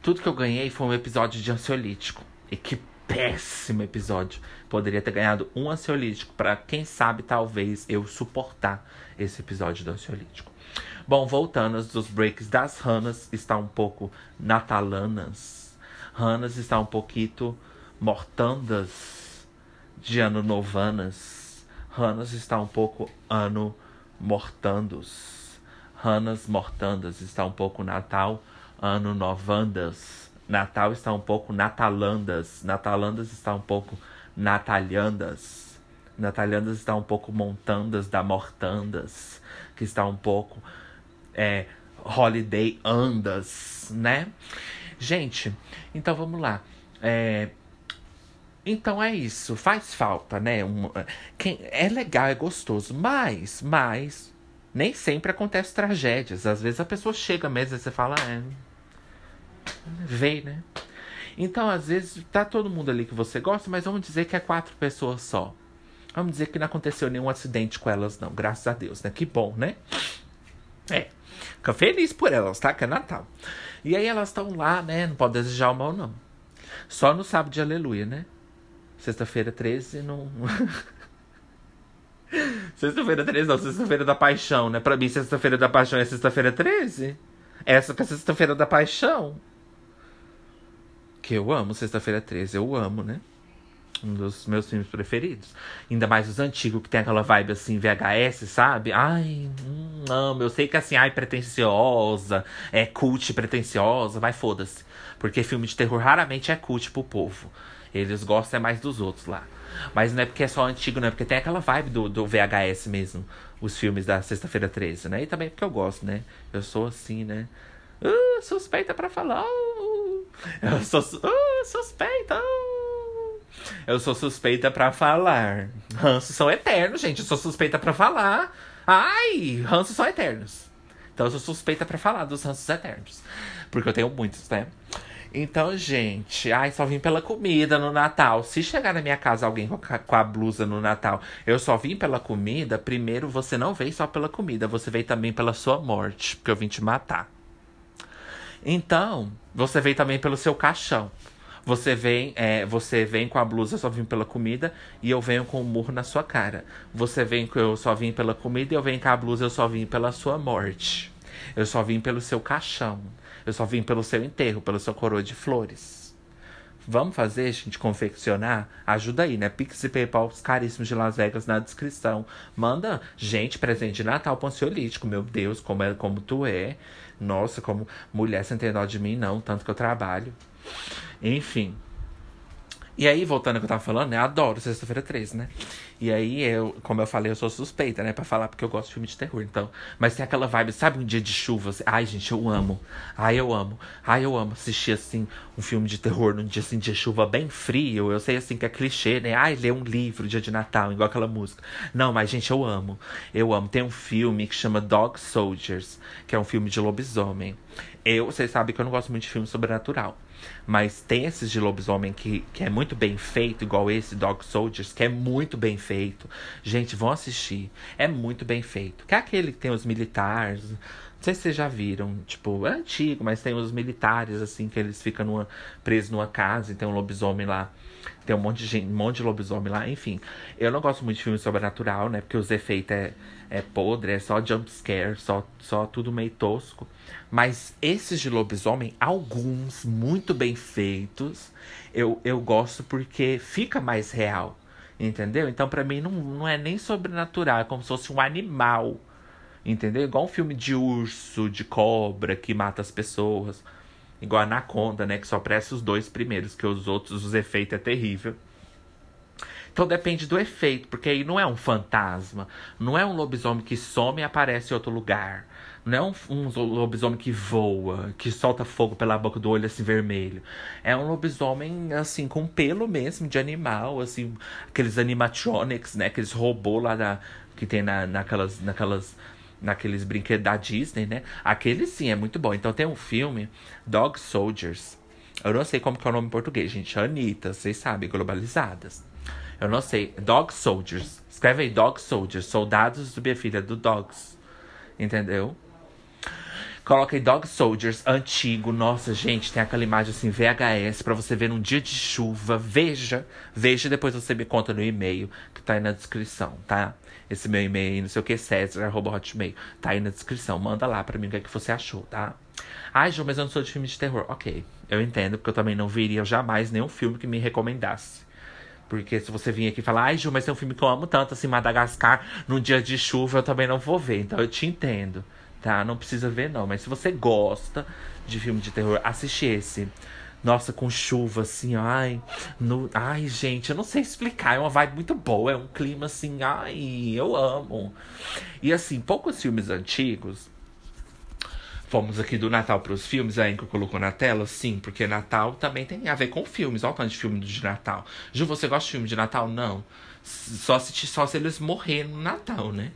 Tudo que eu ganhei foi um episódio de ansiolítico. E que péssimo episódio. Poderia ter ganhado um ansiolítico para quem sabe talvez eu suportar esse episódio do ansiolítico. Bom, voltando dos breaks das Ranas, está um pouco natalanas. Ranas está um pouquinho mortandas de ano novanas. Ranas está um pouco ano mortandos. Ranas mortandas está um pouco Natal, ano novandas. Natal está um pouco natalandas. Natalandas está um pouco natalhandas. Natalhandas está um pouco montandas da mortandas. Que está um pouco é, Holiday Andas, né? Gente, então vamos lá. É, então é isso, faz falta, né? Um, quem, é legal, é gostoso, mas, mas, nem sempre acontece tragédias. Às vezes a pessoa chega mesmo e você fala, é. Veio, né? Então, às vezes, tá todo mundo ali que você gosta, mas vamos dizer que é quatro pessoas só. Vamos dizer que não aconteceu nenhum acidente com elas, não. Graças a Deus, né? Que bom, né? É. Fica feliz por elas, tá? Que é Natal. E aí elas estão lá, né? Não pode desejar o mal, não. Só no sábado de aleluia, né? Sexta-feira 13 não. sexta-feira 13 não, sexta-feira da paixão, né? Pra mim, sexta-feira da paixão é sexta-feira 13. Essa que é sexta-feira da paixão. Que eu amo Sexta-feira 13, eu amo, né? Um dos meus filmes preferidos. Ainda mais os antigos, que tem aquela vibe assim, VHS, sabe? Ai, hum, amo. Eu sei que assim, ai, pretenciosa, é cult pretenciosa, mas foda-se. Porque filme de terror raramente é cult pro povo. Eles gostam é mais dos outros lá. Mas não é porque é só antigo, não é porque tem aquela vibe do, do VHS mesmo. Os filmes da Sexta-feira 13, né? E também porque eu gosto, né? Eu sou assim, né? Uh, suspeita para falar. Uh, eu sou uh, suspeita. Uh. Eu sou suspeita para falar. Ranços são eternos, gente. Eu sou suspeita para falar. Ai, ranços são eternos. Então eu sou suspeita para falar dos ranços eternos. Porque eu tenho muitos, né? Então, gente, ai, só vim pela comida no Natal. Se chegar na minha casa alguém com a, blusa no Natal, eu só vim pela comida, primeiro você não veio só pela comida, você veio também pela sua morte, porque eu vim te matar. Então, você veio também pelo seu caixão. Você vem, é, você vem com a blusa, eu só vim pela comida, e eu venho com o murro na sua cara. Você vem com eu só vim pela comida, e eu venho com a blusa, eu só vim pela sua morte. Eu só vim pelo seu caixão. Eu só vim pelo seu enterro, pelo seu coroa de flores. Vamos fazer, gente, confeccionar? Ajuda aí, né? Pix e PayPal caríssimos de Las Vegas na descrição. Manda, gente, presente de Natal panciolítico. Meu Deus, como, é, como tu é. Nossa, como mulher sem ter dó de mim, não. Tanto que eu trabalho. Enfim. E aí, voltando ao que eu tava falando, né? Adoro Sexta-feira 13, né? E aí, eu, como eu falei, eu sou suspeita, né? Pra falar, porque eu gosto de filme de terror, então. Mas tem aquela vibe, sabe, um dia de chuva? Assim, ai, gente, eu amo. Ai, eu amo. Ai, eu amo assistir, assim, um filme de terror num dia, assim, de chuva bem frio. Eu sei, assim, que é clichê, né? Ai, ler um livro dia de Natal, igual aquela música. Não, mas, gente, eu amo. Eu amo. Tem um filme que chama Dog Soldiers, que é um filme de lobisomem. Eu, vocês sabem que eu não gosto muito de filme sobrenatural. Mas tem esses de lobisomem que, que é muito bem feito, igual esse Dog Soldiers, que é muito bem feito. Gente, vão assistir. É muito bem feito. Que é aquele que tem os militares. Não sei se vocês já viram. Tipo, é antigo, mas tem os militares, assim, que eles ficam numa, presos numa casa e tem um lobisomem lá. Tem um monte de gente, um monte de lobisomem lá, enfim. Eu não gosto muito de filme sobrenatural, né? Porque os efeitos é, é podre, é só jump scare, só, só tudo meio tosco. Mas esses de lobisomem, alguns muito bem feitos, eu, eu gosto porque fica mais real. Entendeu? Então, para mim, não, não é nem sobrenatural, é como se fosse um animal. Entendeu? Igual um filme de urso, de cobra que mata as pessoas. Igual Anaconda, né? Que só presta os dois primeiros, que os outros, os efeitos é terrível. Então depende do efeito, porque aí não é um fantasma, não é um lobisomem que some e aparece em outro lugar. Não é um, um lobisomem que voa, que solta fogo pela boca do olho assim vermelho. É um lobisomem assim com pelo mesmo de animal, assim, aqueles animatronics, né, aqueles robôs lá da, que tem na, naquelas naquelas naqueles brinquedos da Disney, né? Aquele sim é muito bom. Então tem um filme Dog Soldiers. Eu não sei como que é o nome em português, gente. Anitta, vocês sabem, globalizadas. Eu não sei. Dog Soldiers. Escreve aí Dog Soldiers. Soldados do minha filha, do Dogs. Entendeu? Coloquei Dog Soldiers antigo. Nossa, gente, tem aquela imagem assim, VHS, para você ver num dia de chuva. Veja, veja depois você me conta no e-mail, que tá aí na descrição, tá? Esse meu e-mail, não sei o que, César, arroba hotmail. Tá aí na descrição. Manda lá pra mim o que, é que você achou, tá? Ai, Ju, mas eu não sou de filme de terror. Ok, eu entendo, porque eu também não viria jamais nenhum filme que me recomendasse. Porque se você vir aqui e falar, ai, Ju, mas tem um filme que eu amo tanto, assim, Madagascar, num dia de chuva, eu também não vou ver. Então eu te entendo tá? Não precisa ver, não. Mas se você gosta de filme de terror, assiste esse. Nossa, com chuva, assim, ai. No... Ai, gente, eu não sei explicar. É uma vibe muito boa. É um clima assim, ai, eu amo. E assim, poucos filmes antigos fomos aqui do Natal para os filmes, a Anchor colocou na tela? Sim, porque Natal também tem a ver com filmes. Olha o tanto de filme de Natal. Ju, você gosta de filme de Natal? Não. Só se, só se eles morrerem no Natal, né?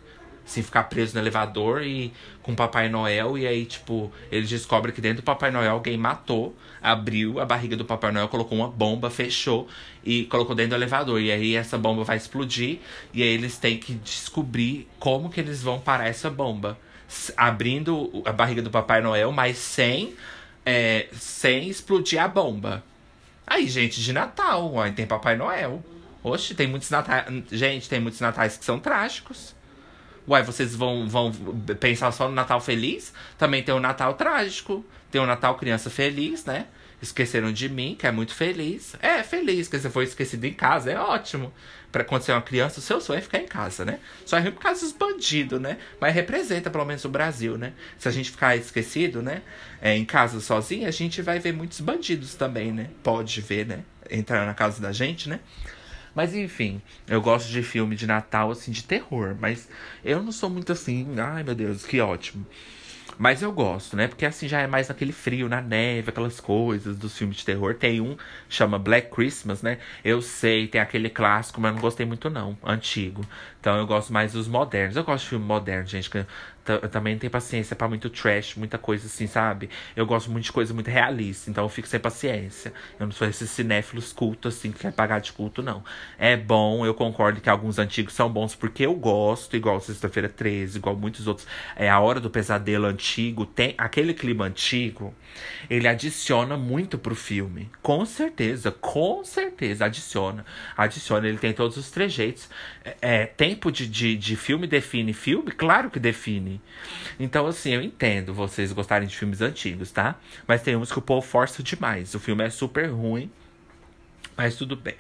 Assim, ficar preso no elevador e com Papai Noel. E aí, tipo, eles descobrem que dentro do Papai Noel alguém matou, abriu a barriga do Papai Noel, colocou uma bomba, fechou e colocou dentro do elevador. E aí essa bomba vai explodir. E aí eles têm que descobrir como que eles vão parar essa bomba. Abrindo a barriga do Papai Noel, mas sem, é, sem explodir a bomba. Aí, gente, de Natal, aí tem Papai Noel. Oxe, tem muitos natais. Gente, tem muitos natais que são trágicos. Uai, vocês vão, vão pensar só no Natal feliz? Também tem o Natal trágico. Tem o Natal criança feliz, né? Esqueceram de mim, que é muito feliz. É, feliz, que você foi esquecido em casa, é ótimo. Pra quando você é uma criança, o seu sonho é ficar em casa, né? Só é ruim por causa dos bandidos, né? Mas representa pelo menos o Brasil, né? Se a gente ficar esquecido, né? É, em casa sozinho, a gente vai ver muitos bandidos também, né? Pode ver, né? Entrar na casa da gente, né? Mas enfim, eu gosto de filme de Natal, assim, de terror. Mas eu não sou muito assim, ai meu Deus, que ótimo. Mas eu gosto, né? Porque assim já é mais naquele frio, na neve, aquelas coisas dos filmes de terror. Tem um, chama Black Christmas, né? Eu sei, tem aquele clássico, mas não gostei muito não, antigo. Então eu gosto mais dos modernos. Eu gosto de filme moderno, gente, que eu também tenho paciência para muito trash, muita coisa assim, sabe? Eu gosto muito de coisa muito realista, então eu fico sem paciência. Eu não sou esses cinéfilos cultos, assim, que quer pagar de culto, não. É bom, eu concordo que alguns antigos são bons, porque eu gosto, igual Sexta-feira 13, igual muitos outros. É a Hora do Pesadelo antigo, tem aquele clima antigo, ele adiciona muito pro filme. Com certeza, com certeza, adiciona. Adiciona, ele tem todos os trejeitos. É, é tempo de, de, de filme define filme? Claro que define. Então, assim, eu entendo vocês gostarem de filmes antigos, tá? Mas tem uns que o povo força demais. O filme é super ruim, mas tudo bem.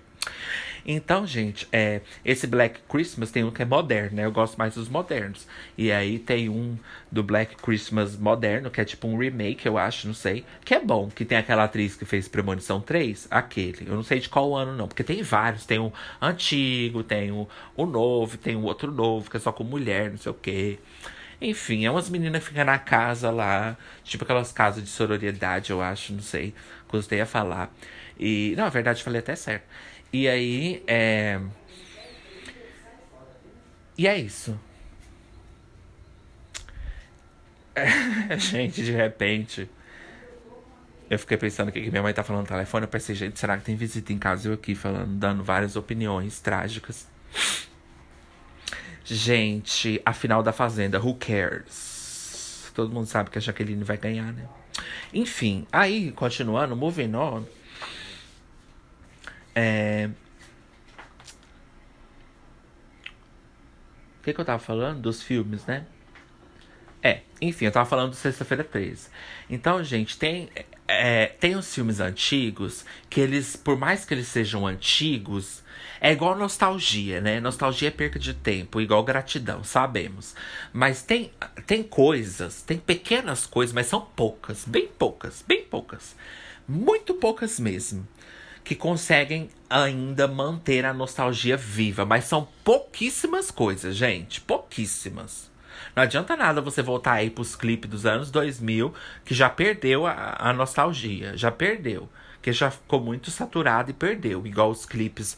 Então, gente, é, esse Black Christmas tem um que é moderno, né? Eu gosto mais dos modernos. E aí tem um do Black Christmas moderno, que é tipo um remake, eu acho, não sei. Que é bom, que tem aquela atriz que fez Premonição 3, aquele. Eu não sei de qual ano, não, porque tem vários. Tem o antigo, tem o, o novo, tem o outro novo, que é só com mulher, não sei o quê. Enfim, é umas meninas que ficam na casa lá, tipo aquelas casas de sororidade, eu acho, não sei. Gostei a falar. E, não, na verdade, falei até certo. E aí, é. E é isso. É, gente, de repente. Eu fiquei pensando que minha mãe tá falando no telefone. Eu pensei, gente, será que tem visita em casa? Eu aqui falando, dando várias opiniões trágicas. Gente, a final da Fazenda, who cares? Todo mundo sabe que a Jaqueline vai ganhar, né? Enfim, aí, continuando, moving on. É... O que, que eu tava falando? Dos filmes, né? É, enfim, eu tava falando do Sexta-feira 13. Então, gente, tem, é, tem os filmes antigos que eles, por mais que eles sejam antigos, é igual nostalgia, né? Nostalgia é perca de tempo, igual gratidão, sabemos. Mas tem, tem coisas, tem pequenas coisas, mas são poucas, bem poucas, bem poucas. Muito poucas mesmo. Que conseguem ainda manter a nostalgia viva. Mas são pouquíssimas coisas, gente. Pouquíssimas. Não adianta nada você voltar aí pros clipes dos anos 2000, que já perdeu a, a nostalgia. Já perdeu. Que já ficou muito saturado e perdeu. Igual os clipes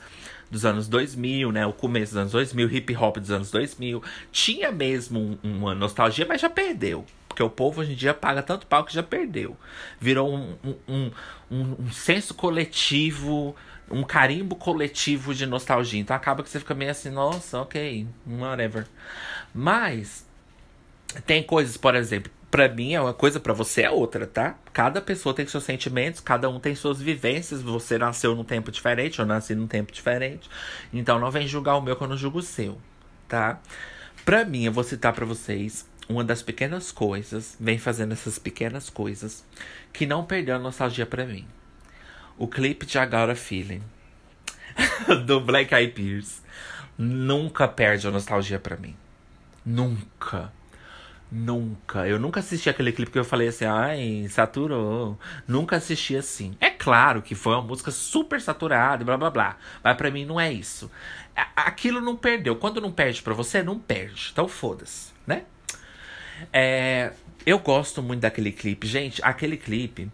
dos anos 2000, né? O começo dos anos 2000, hip hop dos anos 2000. Tinha mesmo um, uma nostalgia, mas já perdeu. Porque o povo hoje em dia paga tanto pau que já perdeu. Virou um, um, um, um senso coletivo, um carimbo coletivo de nostalgia. Então acaba que você fica meio assim, nossa, ok, whatever. Mas tem coisas, por exemplo, para mim é uma coisa, para você é outra, tá? Cada pessoa tem seus sentimentos, cada um tem suas vivências. Você nasceu num tempo diferente, eu nasci num tempo diferente. Então não vem julgar o meu quando eu julgo o seu, tá? Pra mim, eu vou citar para vocês uma das pequenas coisas, vem fazendo essas pequenas coisas, que não perdeu a nostalgia para mim. O clipe de Agora Feeling, do Black Eyed Peas, nunca perde a nostalgia para mim. Nunca. Nunca. Eu nunca assisti aquele clipe que eu falei assim, ai, saturou. Nunca assisti assim. É claro que foi uma música super saturada, blá blá blá. Mas pra mim não é isso. Aquilo não perdeu. Quando não perde pra você, não perde. Então foda-se, né? É, eu gosto muito daquele clipe. Gente, aquele clipe,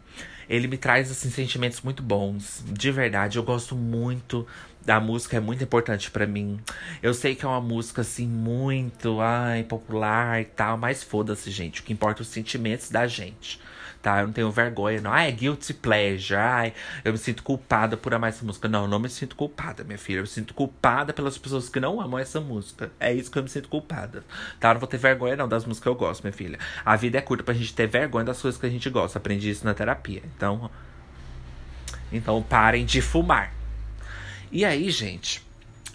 ele me traz, assim, sentimentos muito bons. De verdade, eu gosto muito da música, é muito importante para mim. Eu sei que é uma música, assim, muito, ai, popular e tal, mas foda-se, gente. O que importa é os sentimentos da gente tá? Eu não tenho vergonha, não. Ah, é guilty pleasure. Ai, eu me sinto culpada por amar essa música. Não, eu não me sinto culpada, minha filha. Eu me sinto culpada pelas pessoas que não amam essa música. É isso que eu me sinto culpada. Tá? Eu não vou ter vergonha, não, das músicas que eu gosto, minha filha. A vida é curta pra gente ter vergonha das coisas que a gente gosta. Aprendi isso na terapia. Então. Então parem de fumar. E aí, gente,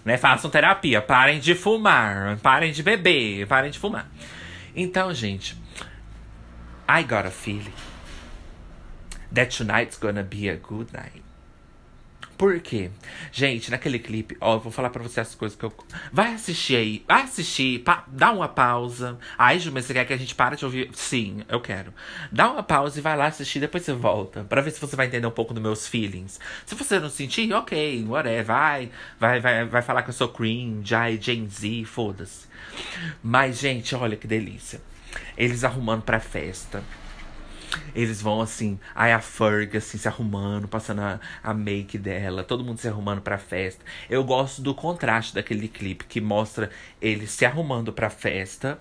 né? Façam terapia. Parem de fumar. Parem de beber. Parem de fumar. Então, gente. I got a feeling That tonight's gonna be a good night. Por quê? Gente, naquele clipe, ó, eu vou falar pra você as coisas que eu. Vai assistir aí, vai assistir, pa... dá uma pausa. Ai, Ju, mas você quer que a gente pare de ouvir? Sim, eu quero. Dá uma pausa e vai lá assistir, depois você volta. Pra ver se você vai entender um pouco dos meus feelings. Se você não sentir, ok, whatever. Vai, vai, vai, vai falar que eu sou cringe, ai, Gen Z, foda-se. Mas, gente, olha que delícia. Eles arrumando pra festa. Eles vão assim, aí a Ferg assim, se arrumando, passando a, a make dela, todo mundo se arrumando pra festa. Eu gosto do contraste daquele clipe que mostra eles se arrumando pra festa.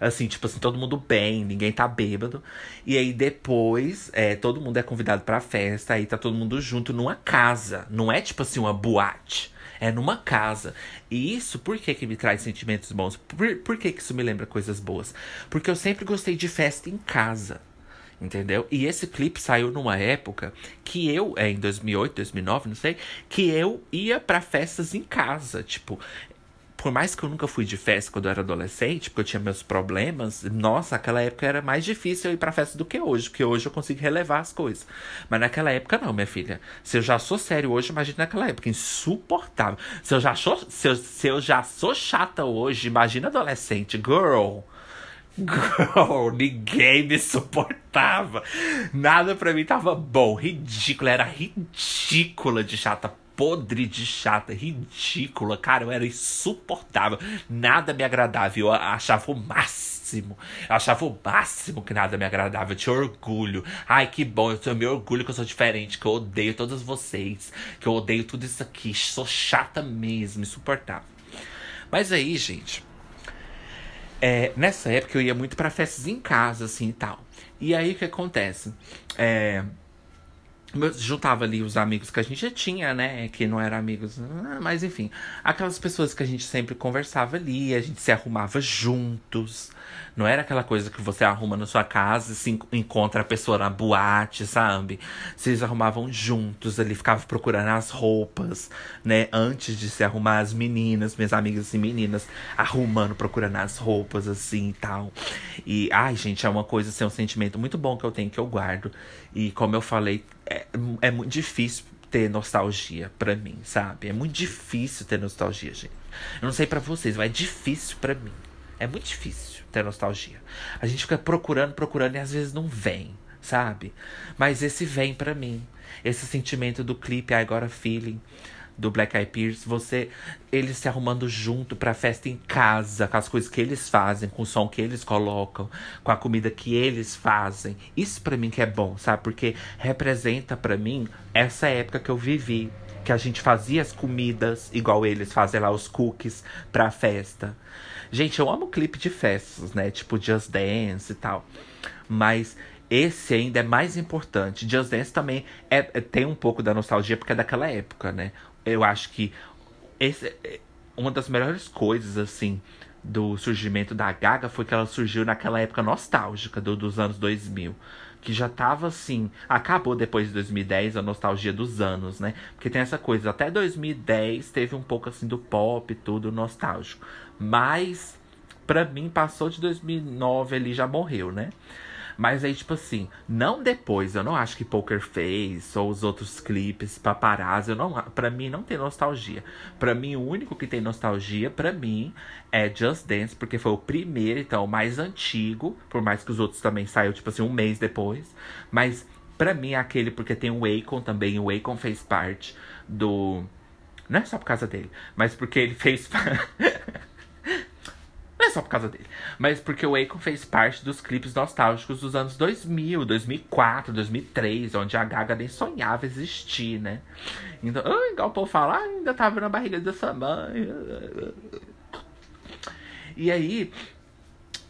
Assim, tipo assim, todo mundo bem, ninguém tá bêbado. E aí depois, é, todo mundo é convidado pra festa, aí tá todo mundo junto numa casa. Não é tipo assim, uma boate. É numa casa. E isso, por que que me traz sentimentos bons? Por, por que que isso me lembra coisas boas? Porque eu sempre gostei de festa em casa. Entendeu? E esse clipe saiu numa época que eu, é em 2008, 2009, não sei, que eu ia para festas em casa. Tipo, por mais que eu nunca fui de festa quando eu era adolescente, porque eu tinha meus problemas, nossa, aquela época era mais difícil eu ir pra festa do que hoje, porque hoje eu consigo relevar as coisas. Mas naquela época não, minha filha. Se eu já sou sério hoje, imagina naquela época, insuportável. Se eu já sou, se eu, se eu já sou chata hoje, imagina adolescente, girl. Girl, ninguém me suportava. Nada pra mim tava bom. Ridícula, era ridícula de chata. Podre de chata, ridícula. Cara, eu era insuportável. Nada me agradava. Eu achava o máximo. Eu achava o máximo que nada me agradava. Eu tinha orgulho. Ai, que bom. Eu tenho meu orgulho que eu sou diferente. Que eu odeio todos vocês. Que eu odeio tudo isso aqui. Sou chata mesmo, insuportável. Mas aí, gente. É, nessa época eu ia muito para festas em casa, assim e tal. E aí o que acontece? É, juntava ali os amigos que a gente já tinha, né? Que não eram amigos, mas enfim, aquelas pessoas que a gente sempre conversava ali, a gente se arrumava juntos. Não era aquela coisa que você arruma na sua casa e se encontra a pessoa na boate, sabe? Vocês arrumavam juntos ali, ficavam procurando as roupas, né? Antes de se arrumar as meninas, minhas amigas assim, meninas, arrumando, procurando as roupas assim e tal. E, ai, gente, é uma coisa, assim, é um sentimento muito bom que eu tenho, que eu guardo. E como eu falei, é, é muito difícil ter nostalgia para mim, sabe? É muito difícil ter nostalgia, gente. Eu não sei para vocês, mas é difícil para mim. É muito difícil ter nostalgia. A gente fica procurando, procurando e às vezes não vem, sabe? Mas esse vem para mim. Esse sentimento do clipe I Got a Feeling do Black Eyed Peas, você eles se arrumando junto pra festa em casa, com as coisas que eles fazem, com o som que eles colocam, com a comida que eles fazem. Isso para mim que é bom, sabe? Porque representa para mim essa época que eu vivi, que a gente fazia as comidas igual eles fazem lá os cookies pra festa. Gente, eu amo clipe de festas, né? Tipo Just Dance e tal. Mas esse ainda é mais importante. Just Dance também é, é, tem um pouco da nostalgia, porque é daquela época, né? Eu acho que esse, é, uma das melhores coisas, assim, do surgimento da Gaga foi que ela surgiu naquela época nostálgica do, dos anos 2000 que já tava assim. Acabou depois de 2010 a nostalgia dos anos, né? Porque tem essa coisa, até 2010 teve um pouco assim do pop tudo nostálgico. Mas, pra mim, passou de 2009 ele já morreu, né? Mas aí, tipo assim, não depois, eu não acho que Poker Face ou os outros clipes, paparazzi, eu não, pra mim não tem nostalgia. Pra mim, o único que tem nostalgia, pra mim, é Just Dance, porque foi o primeiro, então, o mais antigo, por mais que os outros também saiu, tipo assim, um mês depois. Mas, pra mim, é aquele, porque tem o Akon também, o Akon fez parte do. Não é só por causa dele, mas porque ele fez. Não é só por causa dele. Mas porque o Akon fez parte dos clipes nostálgicos dos anos 2000, 2004, 2003, onde a Gaga nem sonhava existir, né? Então, ah, igual o povo fala, ah, ainda tava na barriga dessa mãe. E aí,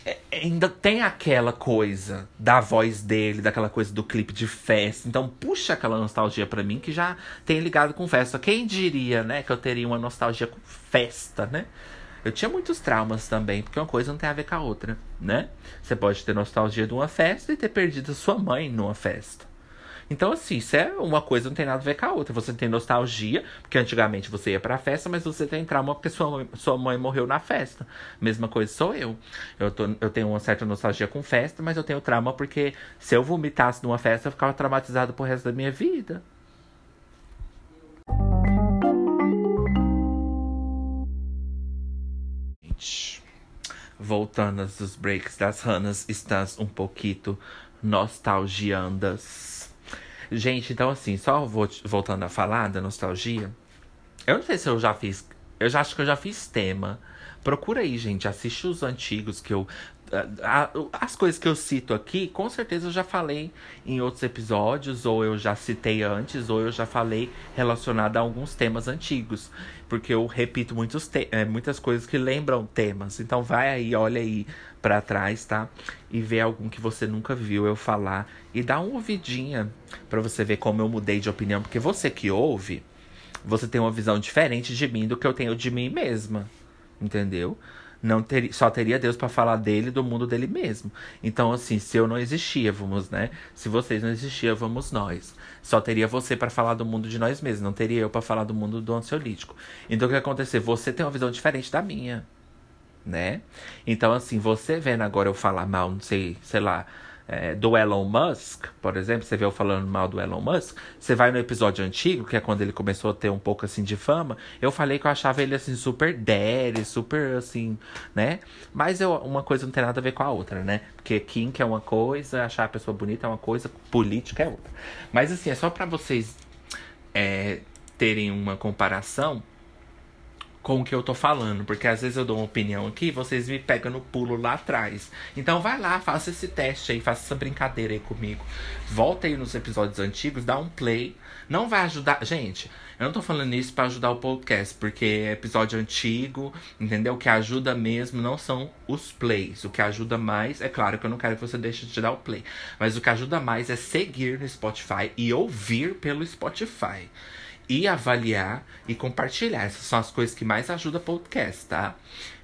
é, ainda tem aquela coisa da voz dele, daquela coisa do clipe de festa. Então puxa aquela nostalgia para mim que já tem ligado com festa. Quem diria, né, que eu teria uma nostalgia com festa, né? Eu tinha muitos traumas também, porque uma coisa não tem a ver com a outra, né? Você pode ter nostalgia de uma festa e ter perdido sua mãe numa festa. Então, assim, isso é uma coisa não tem nada a ver com a outra. Você tem nostalgia, porque antigamente você ia pra festa, mas você tem trauma porque sua mãe, sua mãe morreu na festa. Mesma coisa sou eu. Eu, tô, eu tenho uma certa nostalgia com festa, mas eu tenho trauma porque se eu vomitasse numa festa, eu ficava traumatizado pro resto da minha vida. Voltando dos breaks das ranas, estás um pouquinho nostalgiandas. Gente, então assim, só vou, voltando a falar da nostalgia. Eu não sei se eu já fiz. Eu já acho que eu já fiz tema. Procura aí, gente. Assiste os antigos que eu. As coisas que eu cito aqui, com certeza eu já falei em outros episódios, ou eu já citei antes, ou eu já falei relacionado a alguns temas antigos. Porque eu repito muitos é, muitas coisas que lembram temas. Então vai aí, olha aí para trás, tá? E vê algum que você nunca viu eu falar e dá uma ouvidinha para você ver como eu mudei de opinião, porque você que ouve, você tem uma visão diferente de mim do que eu tenho de mim mesma, entendeu? Não ter, só teria Deus para falar dele do mundo dele mesmo. Então, assim, se eu não existia, vamos, né? Se vocês não existiam, vamos nós. Só teria você para falar do mundo de nós mesmos, não teria eu para falar do mundo do ansiolítico. Então, o que acontecer? Você tem uma visão diferente da minha né? Então, assim, você vendo agora eu falar mal, não sei, sei lá, é, do Elon Musk, por exemplo, você vê eu falando mal do Elon Musk, você vai no episódio antigo, que é quando ele começou a ter um pouco assim de fama, eu falei que eu achava ele assim super daddy, super assim, né? Mas eu, uma coisa não tem nada a ver com a outra, né? Porque kink é uma coisa, achar a pessoa bonita é uma coisa, política é outra. Mas assim, é só para vocês é, terem uma comparação com o que eu tô falando, porque às vezes eu dou uma opinião aqui vocês me pegam no pulo lá atrás. Então vai lá, faça esse teste aí, faça essa brincadeira aí comigo. Volta aí nos episódios antigos, dá um play. Não vai ajudar. Gente, eu não tô falando isso para ajudar o podcast, porque é episódio antigo, entendeu? O que ajuda mesmo não são os plays. O que ajuda mais, é claro que eu não quero que você deixe de dar o play, mas o que ajuda mais é seguir no Spotify e ouvir pelo Spotify e avaliar e compartilhar. Essas são as coisas que mais ajudam podcast, tá?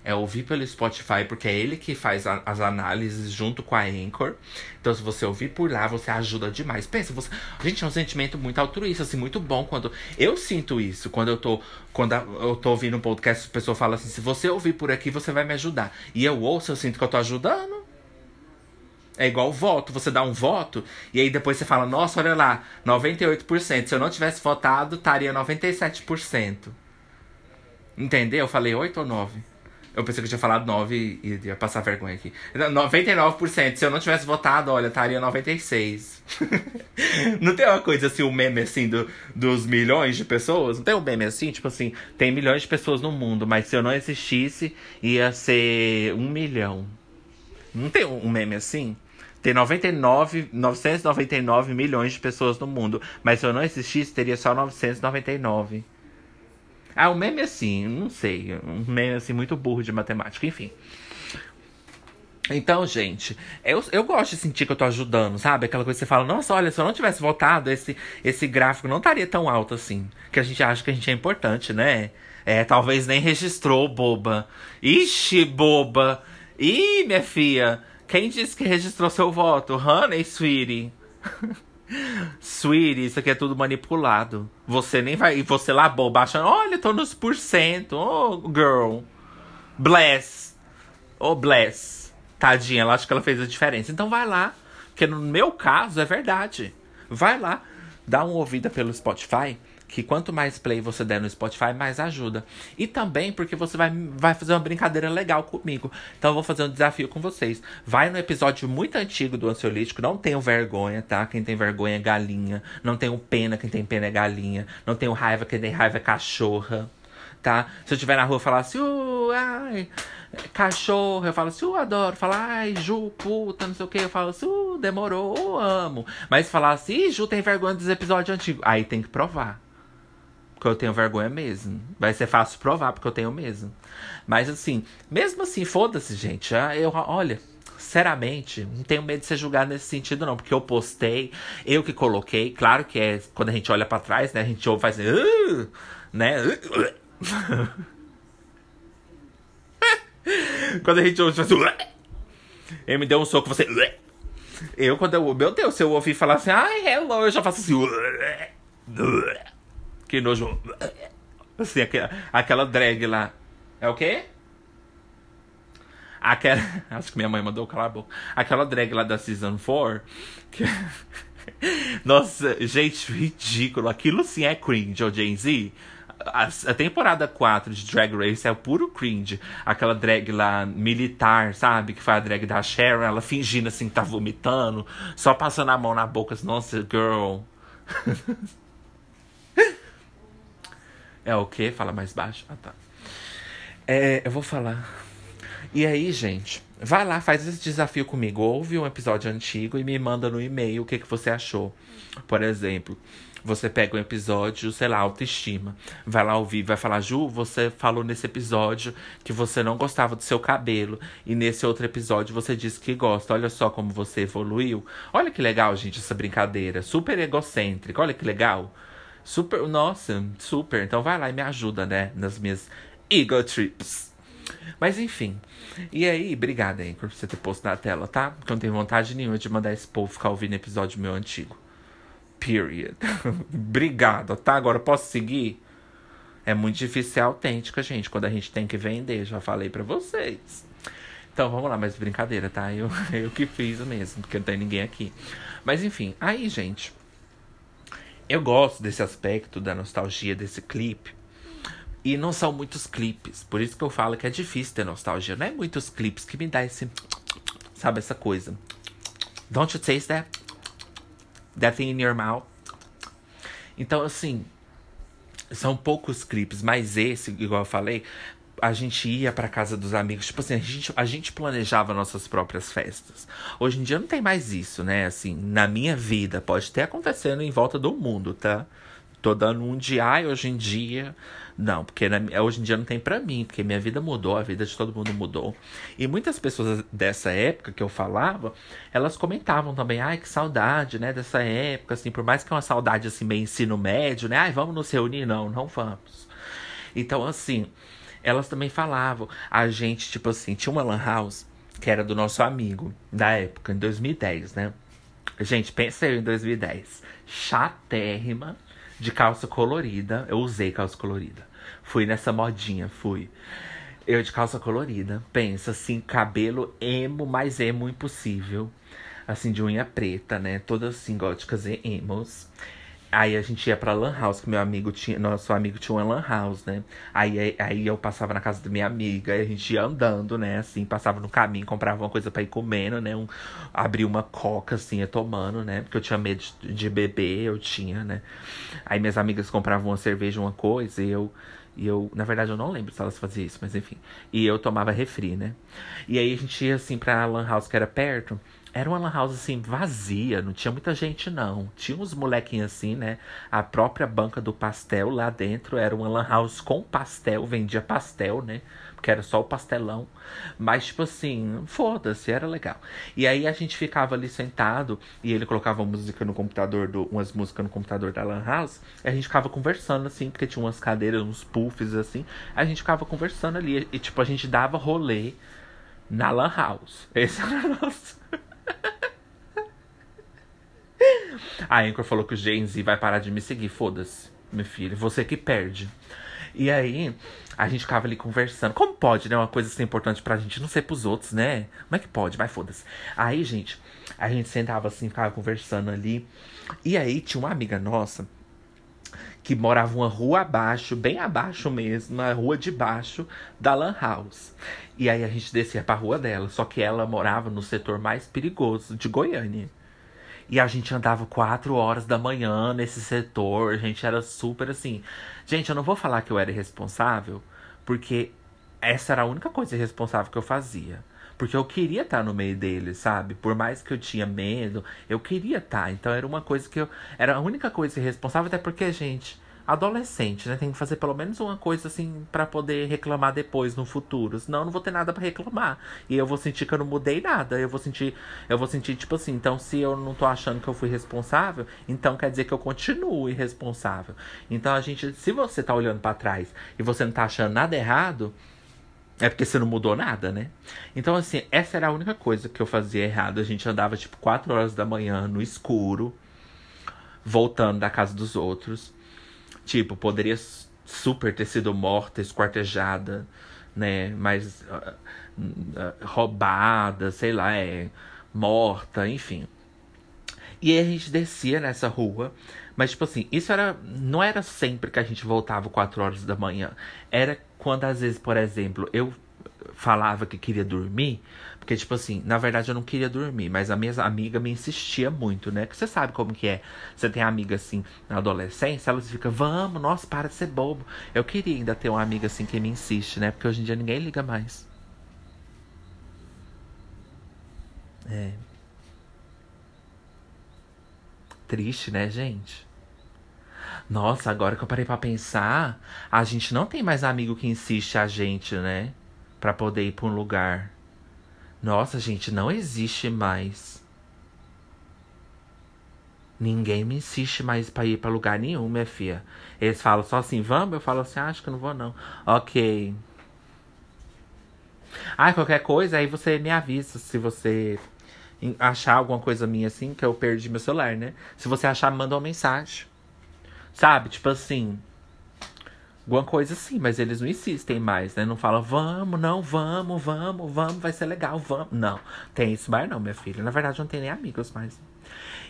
É ouvir pelo Spotify, porque é ele que faz a, as análises junto com a Anchor. Então, se você ouvir por lá, você ajuda demais. Pensa, você. Gente, é um sentimento muito altruísta, assim, muito bom quando. Eu sinto isso quando eu tô. Quando eu tô ouvindo um podcast, a pessoa fala assim: se você ouvir por aqui, você vai me ajudar. E eu ouço, eu sinto que eu tô ajudando. É igual voto, você dá um voto e aí depois você fala, nossa, olha lá, 98%. Se eu não tivesse votado, estaria 97%. Entendeu? Eu falei 8 ou 9? Eu pensei que eu tinha falado 9 e ia passar vergonha aqui. 99%. Se eu não tivesse votado, olha, estaria 96. não tem uma coisa assim, um meme assim do, dos milhões de pessoas? Não tem um meme assim? Tipo assim, tem milhões de pessoas no mundo, mas se eu não existisse, ia ser um milhão. Não tem um meme assim? Tem 99, 999 milhões de pessoas no mundo. Mas se eu não existisse, teria só 999. Ah, um meme assim, não sei. Um meme assim muito burro de matemática, enfim. Então, gente, eu, eu gosto de sentir que eu tô ajudando, sabe? Aquela coisa que você fala, nossa, olha, se eu não tivesse votado, esse, esse gráfico não estaria tão alto assim. Que a gente acha que a gente é importante, né? É, talvez nem registrou, boba. Ixi, boba. Ih, minha filha. Quem disse que registrou seu voto? Honey, sweetie. sweetie, isso aqui é tudo manipulado. Você nem vai. E você lá, boba, achando, olha, tô nos porcento. Oh, girl. Bless. Oh, bless. Tadinha, ela acha que ela fez a diferença. Então vai lá. Porque no meu caso é verdade. Vai lá. Dá uma ouvida pelo Spotify que quanto mais play você der no Spotify, mais ajuda. E também porque você vai, vai fazer uma brincadeira legal comigo. Então eu vou fazer um desafio com vocês. Vai no episódio muito antigo do Ansiolítico, não tenham vergonha, tá? Quem tem vergonha é galinha. Não tenho pena, quem tem pena é galinha. Não tenho raiva, quem tem raiva é cachorra tá? Se eu estiver na rua e falar assim, uh, ai, cachorro, eu falo assim, uh, adoro. Falar, ai, Ju, puta, não sei o que, eu falo assim, uh, demorou, amo. Mas falar assim, Ju tem vergonha dos episódios antigos. Aí tem que provar. Porque eu tenho vergonha mesmo. Vai ser fácil provar, porque eu tenho mesmo. Mas assim, mesmo assim, foda-se, gente. Eu, olha, sinceramente, não tenho medo de ser julgado nesse sentido, não. Porque eu postei, eu que coloquei. Claro que é quando a gente olha para trás, né? A gente ouve faz uh, né? quando a gente ouve faz assim, ele me deu um soco, você. Eu, quando eu. Meu Deus, se eu ouvir falar assim, ai, hello, eu já faço assim. Que nojo. Assim, aquela, aquela drag lá. É o quê? Aquela. Acho que minha mãe mandou calar a boca. Aquela drag lá da Season 4. Que... Nossa, gente, ridículo. Aquilo sim é cringe, o Gen Z. A, a, temporada 4 de Drag Race é o puro cringe. Aquela drag lá militar, sabe? Que foi a drag da Sharon, ela fingindo assim que tá vomitando, só passando a mão na boca. Assim, Nossa, girl. É o quê? Fala mais baixo. Ah, tá. É, eu vou falar. E aí, gente, vai lá, faz esse desafio comigo. Ouve um episódio antigo e me manda no e-mail o que, que você achou. Por exemplo, você pega um episódio, sei lá, autoestima. Vai lá ouvir, vai falar, Ju, você falou nesse episódio que você não gostava do seu cabelo. E nesse outro episódio você disse que gosta. Olha só como você evoluiu. Olha que legal, gente, essa brincadeira. Super egocêntrica. Olha que legal. Super, nossa, super. Então vai lá e me ajuda, né? Nas minhas ego trips. Mas enfim. E aí, obrigada, aí por você ter posto na tela, tá? Porque eu não tenho vontade nenhuma de mandar esse povo ficar ouvindo episódio meu antigo. Period. Obrigado, tá? Agora posso seguir? É muito difícil ser autêntica, gente, quando a gente tem que vender, já falei para vocês. Então vamos lá, mas brincadeira, tá? Eu, eu que fiz mesmo, porque não tem ninguém aqui. Mas enfim, aí, gente. Eu gosto desse aspecto da nostalgia desse clipe. E não são muitos clipes. Por isso que eu falo que é difícil ter nostalgia. Não é muitos clipes que me dá esse. Sabe, essa coisa. Don't you taste that? That thing in your mouth? Então, assim. São poucos clipes, mas esse, igual eu falei, a gente ia para casa dos amigos, tipo assim, a gente, a gente planejava nossas próprias festas. Hoje em dia não tem mais isso, né? Assim, na minha vida, pode ter acontecendo em volta do mundo, tá? Tô dando um dia, ai, hoje em dia. Não, porque na, hoje em dia não tem para mim, porque minha vida mudou, a vida de todo mundo mudou. E muitas pessoas dessa época que eu falava, elas comentavam também, ai, que saudade, né, dessa época, assim, por mais que é uma saudade, assim, meio ensino médio, né, ai, vamos nos reunir? Não, não vamos. Então, assim, elas também falavam. A gente, tipo assim, tinha uma lan house que era do nosso amigo da época, em 2010, né? Gente, pensa eu em 2010. Chatérrima, de calça colorida. Eu usei calça colorida. Fui nessa modinha, fui. Eu de calça colorida. Pensa assim, cabelo emo, mais emo impossível. Assim, de unha preta, né? Todas assim, góticas e emos. Aí a gente ia pra Lan House, que meu amigo tinha. Nosso amigo tinha uma Lan House, né? Aí, aí eu passava na casa da minha amiga, aí a gente ia andando, né? Assim, passava no caminho, comprava uma coisa pra ir comendo, né? Um, abria uma coca, assim, ia tomando, né? Porque eu tinha medo de, de beber, eu tinha, né? Aí minhas amigas compravam uma cerveja, uma coisa, e eu. E eu, na verdade, eu não lembro se elas faziam isso, mas enfim. E eu tomava refri, né? E aí a gente ia assim pra Lan House que era perto. Era uma lan house assim, vazia, não tinha muita gente não. Tinha uns molequinhos assim, né? A própria banca do pastel lá dentro era uma lan house com pastel, vendia pastel, né? Porque era só o pastelão. Mas, tipo assim, foda-se, era legal. E aí a gente ficava ali sentado e ele colocava música no computador, do, umas músicas no computador da Lan House. E a gente ficava conversando, assim, porque tinha umas cadeiras, uns puffs, assim. A gente ficava conversando ali. E, tipo, a gente dava rolê na Lan House. Esse era o nosso. A Anchor falou que o Gen Z vai parar de me seguir. Foda-se, meu filho. Você que perde. E aí, a gente ficava ali conversando. Como pode, né? Uma coisa assim importante pra gente, não sei pros outros, né? Como é que pode? Vai, foda-se. Aí, gente, a gente sentava assim, ficava conversando ali. E aí, tinha uma amiga nossa que morava uma rua abaixo, bem abaixo mesmo, na rua de baixo da Lan House. E aí a gente descia pra rua dela, só que ela morava no setor mais perigoso de Goiânia. E a gente andava quatro horas da manhã nesse setor. A gente era super assim. Gente, eu não vou falar que eu era irresponsável, porque essa era a única coisa irresponsável que eu fazia. Porque eu queria estar no meio deles, sabe? Por mais que eu tinha medo, eu queria estar. Então era uma coisa que eu. Era a única coisa irresponsável, até porque, gente, adolescente, né? Tem que fazer pelo menos uma coisa assim para poder reclamar depois no futuro. Senão eu não vou ter nada para reclamar. E eu vou sentir que eu não mudei nada. Eu vou sentir, eu vou sentir tipo assim, então se eu não tô achando que eu fui responsável, então quer dizer que eu continuo irresponsável. Então a gente, se você tá olhando para trás e você não tá achando nada errado, é porque você não mudou nada, né? Então, assim, essa era a única coisa que eu fazia errado. A gente andava, tipo, 4 horas da manhã no escuro, voltando da casa dos outros. Tipo, poderia super ter sido morta, esquartejada, né? Mas uh, uh, roubada, sei lá, é morta, enfim. E aí a gente descia nessa rua. Mas, tipo assim, isso era. Não era sempre que a gente voltava 4 horas da manhã. Era quando, às vezes, por exemplo, eu falava que queria dormir. Porque, tipo assim, na verdade eu não queria dormir, mas a minha amiga me insistia muito, né? Que você sabe como que é. Você tem amiga assim na adolescência, elas ficam, vamos, nossa, para de ser bobo. Eu queria ainda ter uma amiga assim que me insiste, né? Porque hoje em dia ninguém liga mais. É. Triste, né, gente? Nossa, agora que eu parei pra pensar, a gente não tem mais amigo que insiste a gente, né? Pra poder ir pra um lugar. Nossa, gente, não existe mais. Ninguém me insiste mais pra ir pra lugar nenhum, minha filha. Eles falam só assim, vamos? Eu falo assim, ah, acho que não vou não. Ok. Ah, qualquer coisa, aí você me avisa se você achar alguma coisa minha assim, que eu perdi meu celular, né? Se você achar, manda uma mensagem. Sabe? Tipo assim. Alguma coisa assim, mas eles não insistem mais, né? Não falam, vamos, não, vamos, vamos, vamos, vai ser legal, vamos. Não, tem isso mais não, minha filha. Na verdade, não tem nem amigos mais.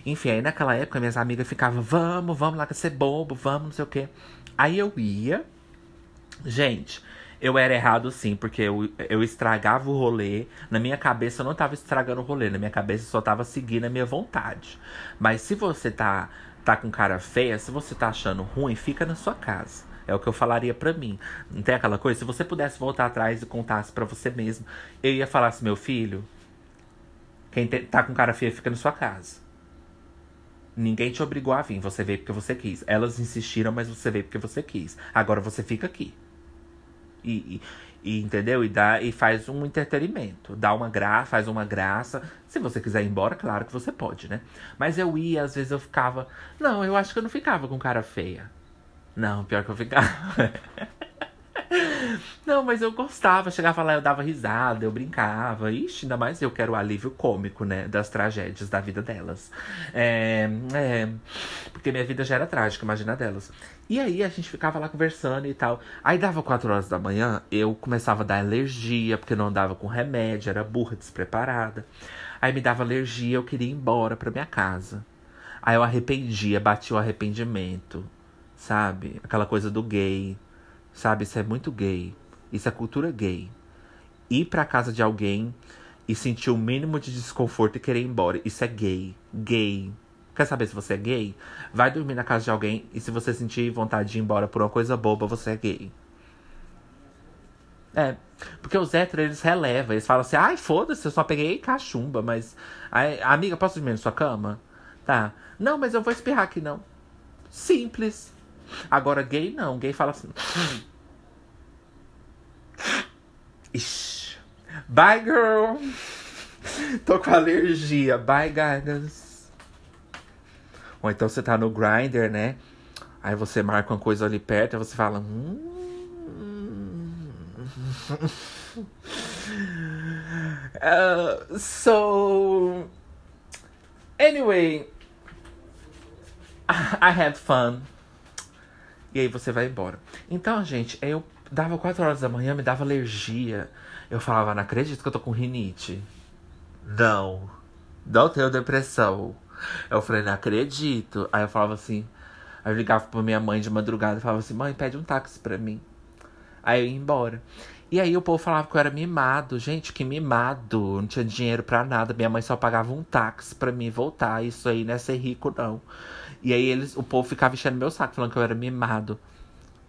Enfim, aí naquela época minhas amigas ficavam, vamos, vamos lá, que ser bobo, vamos, não sei o quê. Aí eu ia. Gente, eu era errado sim, porque eu, eu estragava o rolê. Na minha cabeça eu não tava estragando o rolê, na minha cabeça eu só tava seguindo a minha vontade. Mas se você tá, tá com cara feia, se você tá achando ruim, fica na sua casa. É o que eu falaria para mim. Não tem aquela coisa? Se você pudesse voltar atrás e contasse para você mesmo, eu ia falar assim, meu filho, quem te, tá com cara feia fica na sua casa. Ninguém te obrigou a vir, você veio porque você quis. Elas insistiram, mas você veio porque você quis. Agora você fica aqui e, e, entendeu? E dá e faz um entretenimento, dá uma graça, faz uma graça. Se você quiser ir embora, claro que você pode, né? Mas eu ia, às vezes eu ficava, não, eu acho que eu não ficava com cara feia. Não, pior que eu ficava. Não, mas eu gostava, chegava lá, eu dava risada, eu brincava. Ixi, ainda mais eu quero o alívio cômico, né? Das tragédias da vida delas. É, é, porque minha vida já era trágica, imagina delas. E aí a gente ficava lá conversando e tal. Aí dava 4 horas da manhã, eu começava a dar alergia, porque não andava com remédio, era burra, despreparada. Aí me dava alergia, eu queria ir embora pra minha casa. Aí eu arrependia, bati o arrependimento, sabe? Aquela coisa do gay, sabe? Isso é muito gay. Isso é cultura gay. Ir pra casa de alguém e sentir o mínimo de desconforto e querer ir embora. Isso é gay. Gay. Quer saber se você é gay? Vai dormir na casa de alguém e se você sentir vontade de ir embora por uma coisa boba, você é gay. É. Porque os héteros, eles relevam. Eles falam assim, ai, foda-se, eu só peguei cachumba, mas. Ai, amiga, posso dormir na sua cama? Tá. Não, mas eu vou espirrar aqui, não. Simples. Agora, gay não. Gay fala assim. Ixi. Bye, girl. Tô com alergia. Bye, guys. Ou então você tá no grinder, né? Aí você marca uma coisa ali perto e você fala. Hum... uh, so. Anyway. I had fun. E aí você vai embora. Então, gente, eu dava 4 horas da manhã, me dava alergia. Eu falava, não acredito que eu tô com rinite. Não. Não tenho depressão. Eu falei, não acredito. Aí eu falava assim. Aí eu ligava pra minha mãe de madrugada e falava assim: mãe, pede um táxi pra mim. Aí eu ia embora. E aí o povo falava que eu era mimado. Gente, que mimado. Não tinha dinheiro para nada. Minha mãe só pagava um táxi para mim voltar. Isso aí não é ser rico, não. E aí eles, o povo ficava enchendo meu saco, falando que eu era mimado.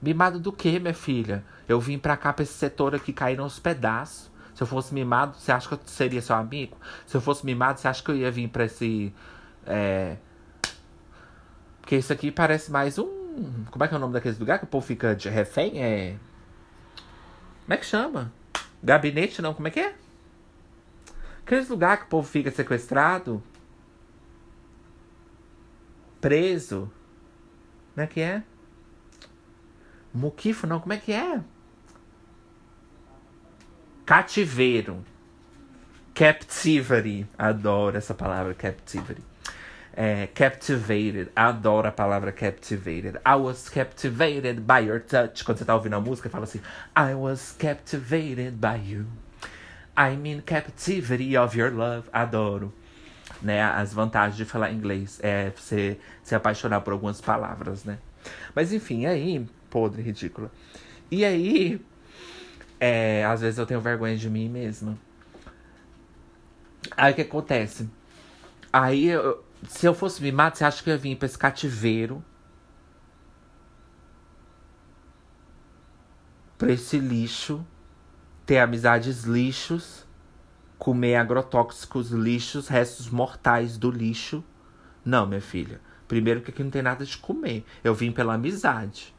Mimado do quê, minha filha? Eu vim pra cá, pra esse setor aqui, cair nos pedaços. Se eu fosse mimado, você acha que eu seria seu amigo? Se eu fosse mimado, você acha que eu ia vir pra esse. É... Porque isso aqui parece mais um. Como é que é o nome daquele lugar que o povo fica de refém? É. Como é que chama? Gabinete não, como é que é? Aqueles lugares que o povo fica sequestrado. Preso. Como é que é? Muquifo não, como é que é? Cativeiro. Captivity. Adoro essa palavra, captivity. É, captivated. Adoro a palavra captivated. I was captivated by your touch. Quando você tá ouvindo a música, fala assim: I was captivated by you. I'm in captivity of your love. Adoro. Né, as vantagens de falar inglês é você se apaixonar por algumas palavras, né? Mas enfim, aí, podre, ridícula. E aí, é, às vezes eu tenho vergonha de mim mesma. Aí o que acontece? Aí eu, se eu fosse mimado, você acha que eu ia vir pra esse cativeiro? Pra esse lixo. Ter amizades lixos. Comer agrotóxicos lixos, restos mortais do lixo. Não, minha filha. Primeiro que aqui não tem nada de comer. Eu vim pela amizade.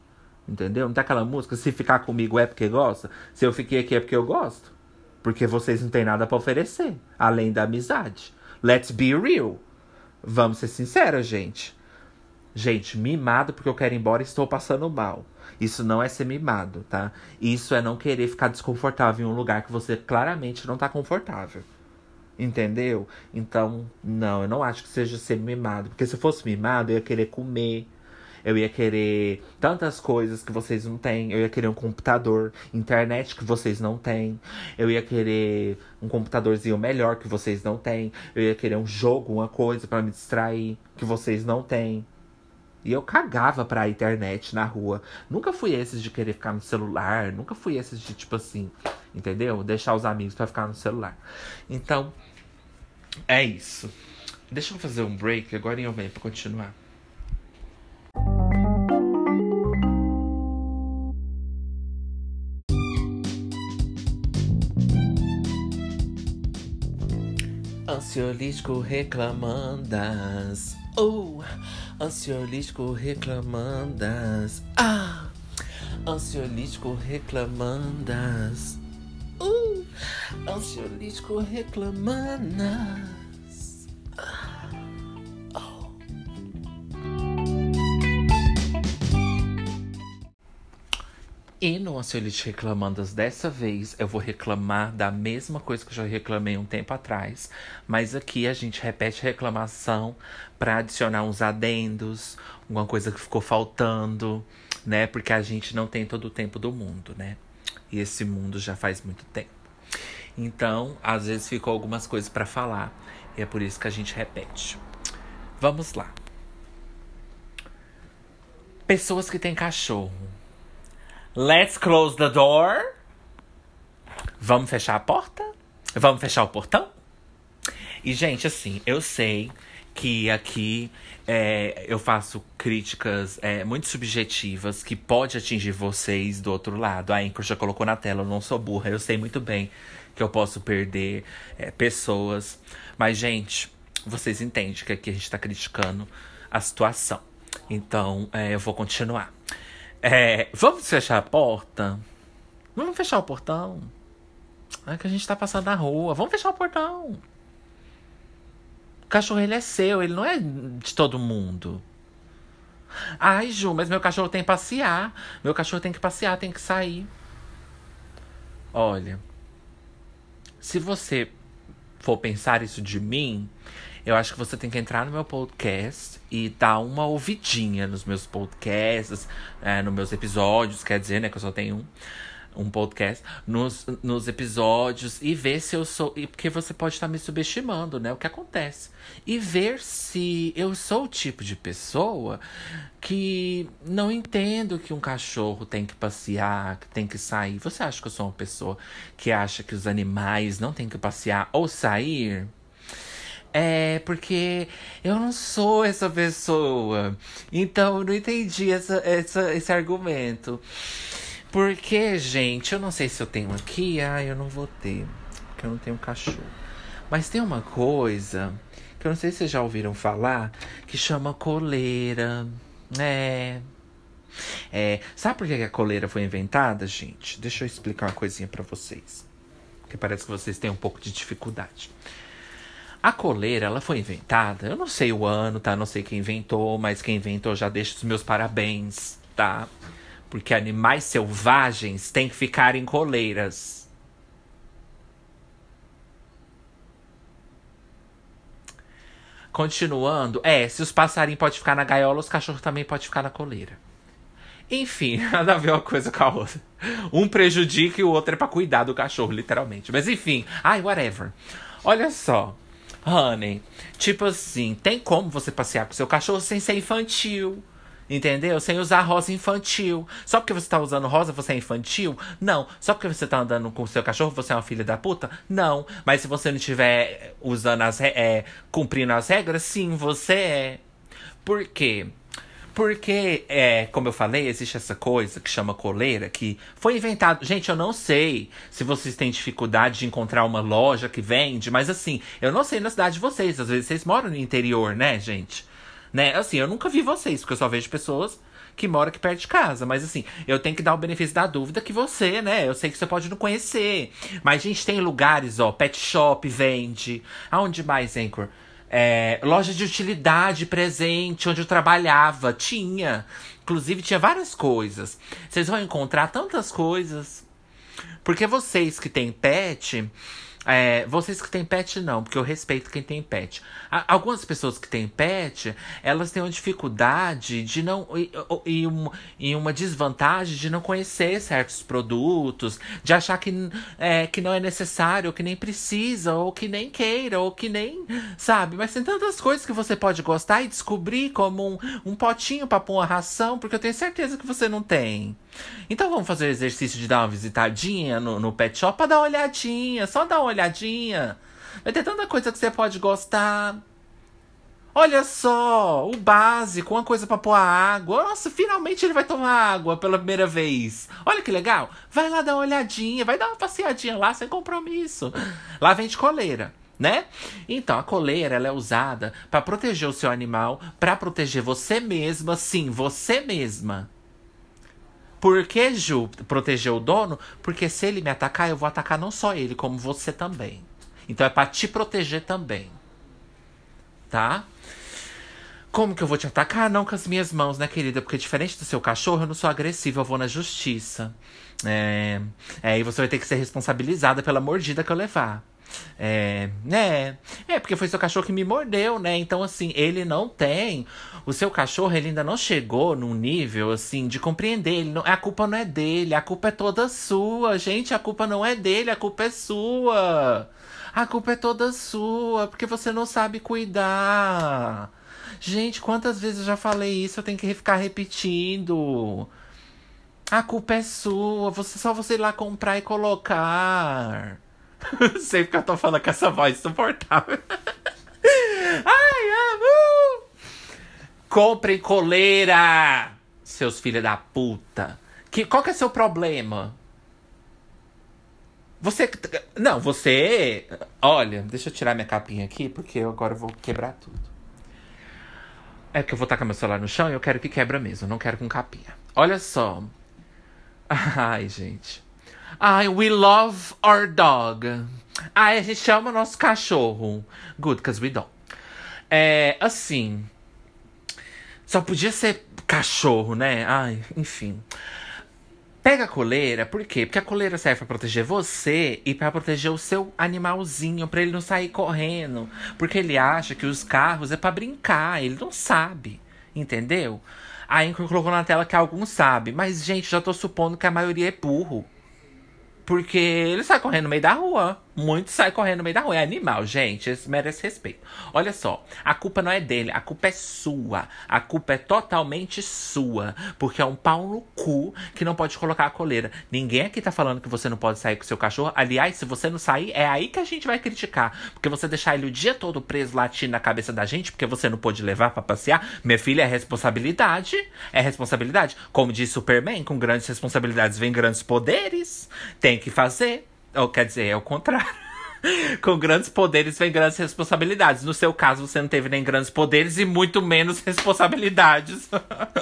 Entendeu? Não tem aquela música, se ficar comigo é porque gosta. Se eu fiquei aqui é porque eu gosto. Porque vocês não têm nada para oferecer. Além da amizade. Let's be real. Vamos ser sinceros, gente. Gente, mimado porque eu quero ir embora e estou passando mal. Isso não é ser mimado, tá? Isso é não querer ficar desconfortável em um lugar que você claramente não tá confortável. Entendeu? Então, não, eu não acho que seja ser mimado. Porque se eu fosse mimado, eu ia querer comer. Eu ia querer tantas coisas que vocês não têm. Eu ia querer um computador, internet que vocês não têm. Eu ia querer um computadorzinho melhor que vocês não têm. Eu ia querer um jogo, uma coisa para me distrair que vocês não têm. E eu cagava pra internet na rua. Nunca fui esses de querer ficar no celular. Nunca fui esses de, tipo assim, entendeu? Deixar os amigos para ficar no celular. Então, é isso. Deixa eu fazer um break agora eu venho pra continuar. Ansiolítico reclamandas. Oh, ansiolítico reclamandas. Ah, ansiolítico reclamandas. Uh, ansiolítico reclamandas. E no Ansiolite Reclamandas dessa vez, eu vou reclamar da mesma coisa que eu já reclamei um tempo atrás. Mas aqui a gente repete a reclamação para adicionar uns adendos, alguma coisa que ficou faltando, né? Porque a gente não tem todo o tempo do mundo, né? E esse mundo já faz muito tempo. Então, às vezes ficou algumas coisas para falar. E é por isso que a gente repete. Vamos lá. Pessoas que têm cachorro Let's close the door. Vamos fechar a porta? Vamos fechar o portão? E, gente, assim, eu sei que aqui é, eu faço críticas é, muito subjetivas que pode atingir vocês do outro lado. A Anchor já colocou na tela, eu não sou burra, eu sei muito bem que eu posso perder é, pessoas. Mas, gente, vocês entendem que aqui a gente tá criticando a situação. Então, é, eu vou continuar. É, vamos fechar a porta? Vamos fechar o portão? É que a gente tá passando na rua. Vamos fechar o portão. O cachorro, ele é seu, ele não é de todo mundo. Ai, Ju, mas meu cachorro tem que passear. Meu cachorro tem que passear, tem que sair. Olha, se você for pensar isso de mim, eu acho que você tem que entrar no meu podcast e dar uma ouvidinha nos meus podcasts, é, nos meus episódios, quer dizer, né, que eu só tenho um. um podcast, nos, nos episódios e ver se eu sou. Porque você pode estar me subestimando, né? O que acontece. E ver se eu sou o tipo de pessoa que não entendo que um cachorro tem que passear, que tem que sair. Você acha que eu sou uma pessoa que acha que os animais não têm que passear ou sair? É, porque eu não sou essa pessoa. Então eu não entendi essa, essa, esse argumento. Porque, gente, eu não sei se eu tenho aqui. Ah, eu não vou ter. Porque eu não tenho cachorro. Mas tem uma coisa que eu não sei se vocês já ouviram falar que chama coleira. É. É. Sabe por que a coleira foi inventada, gente? Deixa eu explicar uma coisinha para vocês. Porque parece que vocês têm um pouco de dificuldade. A coleira, ela foi inventada, eu não sei o ano, tá? Não sei quem inventou, mas quem inventou já deixa os meus parabéns, tá? Porque animais selvagens têm que ficar em coleiras. Continuando, é, se os passarinhos podem ficar na gaiola, os cachorros também podem ficar na coleira. Enfim, nada a ver uma coisa com a outra. Um prejudica e o outro é pra cuidar do cachorro, literalmente. Mas enfim, ai, whatever. Olha só, honey, tipo assim, tem como você passear com seu cachorro sem ser infantil. Entendeu? Sem usar rosa infantil. Só porque você tá usando rosa, você é infantil? Não. Só porque você tá andando com o seu cachorro, você é uma filha da puta? Não. Mas se você não estiver usando as é, cumprindo as regras, sim, você é. Por quê? Porque, é, como eu falei, existe essa coisa que chama coleira, que foi inventado. Gente, eu não sei se vocês têm dificuldade de encontrar uma loja que vende, mas assim, eu não sei na cidade de vocês. Às vezes vocês moram no interior, né, gente? Né? Assim, eu nunca vi vocês, porque eu só vejo pessoas que moram aqui perto de casa. Mas assim, eu tenho que dar o benefício da dúvida que você, né? Eu sei que você pode não conhecer. Mas a gente tem lugares, ó, pet shop vende. Aonde mais, Anchor? É, loja de utilidade presente, onde eu trabalhava, tinha. Inclusive, tinha várias coisas. Vocês vão encontrar tantas coisas. Porque vocês que têm pet, é, vocês que têm pet, não, porque eu respeito quem tem pet. Algumas pessoas que têm pet, elas têm uma dificuldade de não. E, e, um, e uma desvantagem de não conhecer certos produtos, de achar que, é, que não é necessário, que nem precisa, ou que nem queira, ou que nem. Sabe? Mas tem tantas coisas que você pode gostar e descobrir como um, um potinho pra pôr uma ração, porque eu tenho certeza que você não tem. Então vamos fazer o exercício de dar uma visitadinha no, no pet shop pra dar uma olhadinha, só dar uma olhadinha. Vai ter tanta coisa que você pode gostar. Olha só, o básico, uma coisa para pôr a água. Nossa, finalmente ele vai tomar água pela primeira vez. Olha que legal. Vai lá dar uma olhadinha, vai dar uma passeadinha lá sem compromisso. Lá vende coleira, né? Então a coleira ela é usada para proteger o seu animal, para proteger você mesma, sim, você mesma. Por que, Ju, proteger o dono? Porque se ele me atacar, eu vou atacar não só ele, como você também. Então é para te proteger também. Tá? Como que eu vou te atacar? Não com as minhas mãos, né, querida? Porque diferente do seu cachorro, eu não sou agressiva, eu vou na justiça. É, é, e você vai ter que ser responsabilizada pela mordida que eu levar. É, né? É, porque foi seu cachorro que me mordeu, né? Então, assim, ele não tem. O seu cachorro, ele ainda não chegou num nível, assim, de compreender. Não, a culpa não é dele, a culpa é toda sua. Gente, a culpa não é dele, a culpa é sua. A culpa é toda sua, porque você não sabe cuidar. Gente, quantas vezes eu já falei isso? Eu tenho que ficar repetindo. A culpa é sua, você só você ir lá comprar e colocar. Sei porque eu tô falando com essa voz insuportável. Ai, amo! Comprem coleira, seus filhos da puta. Que, qual que é seu problema? Você. Não, você. Olha, deixa eu tirar minha capinha aqui, porque eu agora vou quebrar tudo. É que eu vou tacar meu celular no chão e eu quero que quebra mesmo, não quero com capinha. Olha só. Ai, gente. Ai, we love our dog. Ai, a gente chama nosso cachorro. Good, cause we don't. É, assim. Só podia ser cachorro, né? Ai, enfim. Pega a coleira, por quê? Porque a coleira serve para proteger você e para proteger o seu animalzinho, para ele não sair correndo. Porque ele acha que os carros é para brincar, ele não sabe. Entendeu? Aí colocou na tela que alguns sabem. Mas, gente, já tô supondo que a maioria é burro. Porque ele sai correndo no meio da rua. Muito sai correndo no meio da rua. É animal, gente. Isso merece respeito. Olha só, a culpa não é dele, a culpa é sua. A culpa é totalmente sua. Porque é um pau no cu que não pode colocar a coleira. Ninguém aqui tá falando que você não pode sair com seu cachorro. Aliás, se você não sair, é aí que a gente vai criticar. Porque você deixar ele o dia todo preso latindo na cabeça da gente, porque você não pôde levar para passear, minha filha, é responsabilidade. É responsabilidade. Como diz Superman, com grandes responsabilidades vem grandes poderes. Tem que fazer. Ou quer dizer, é o contrário. Com grandes poderes vem grandes responsabilidades. No seu caso, você não teve nem grandes poderes e muito menos responsabilidades.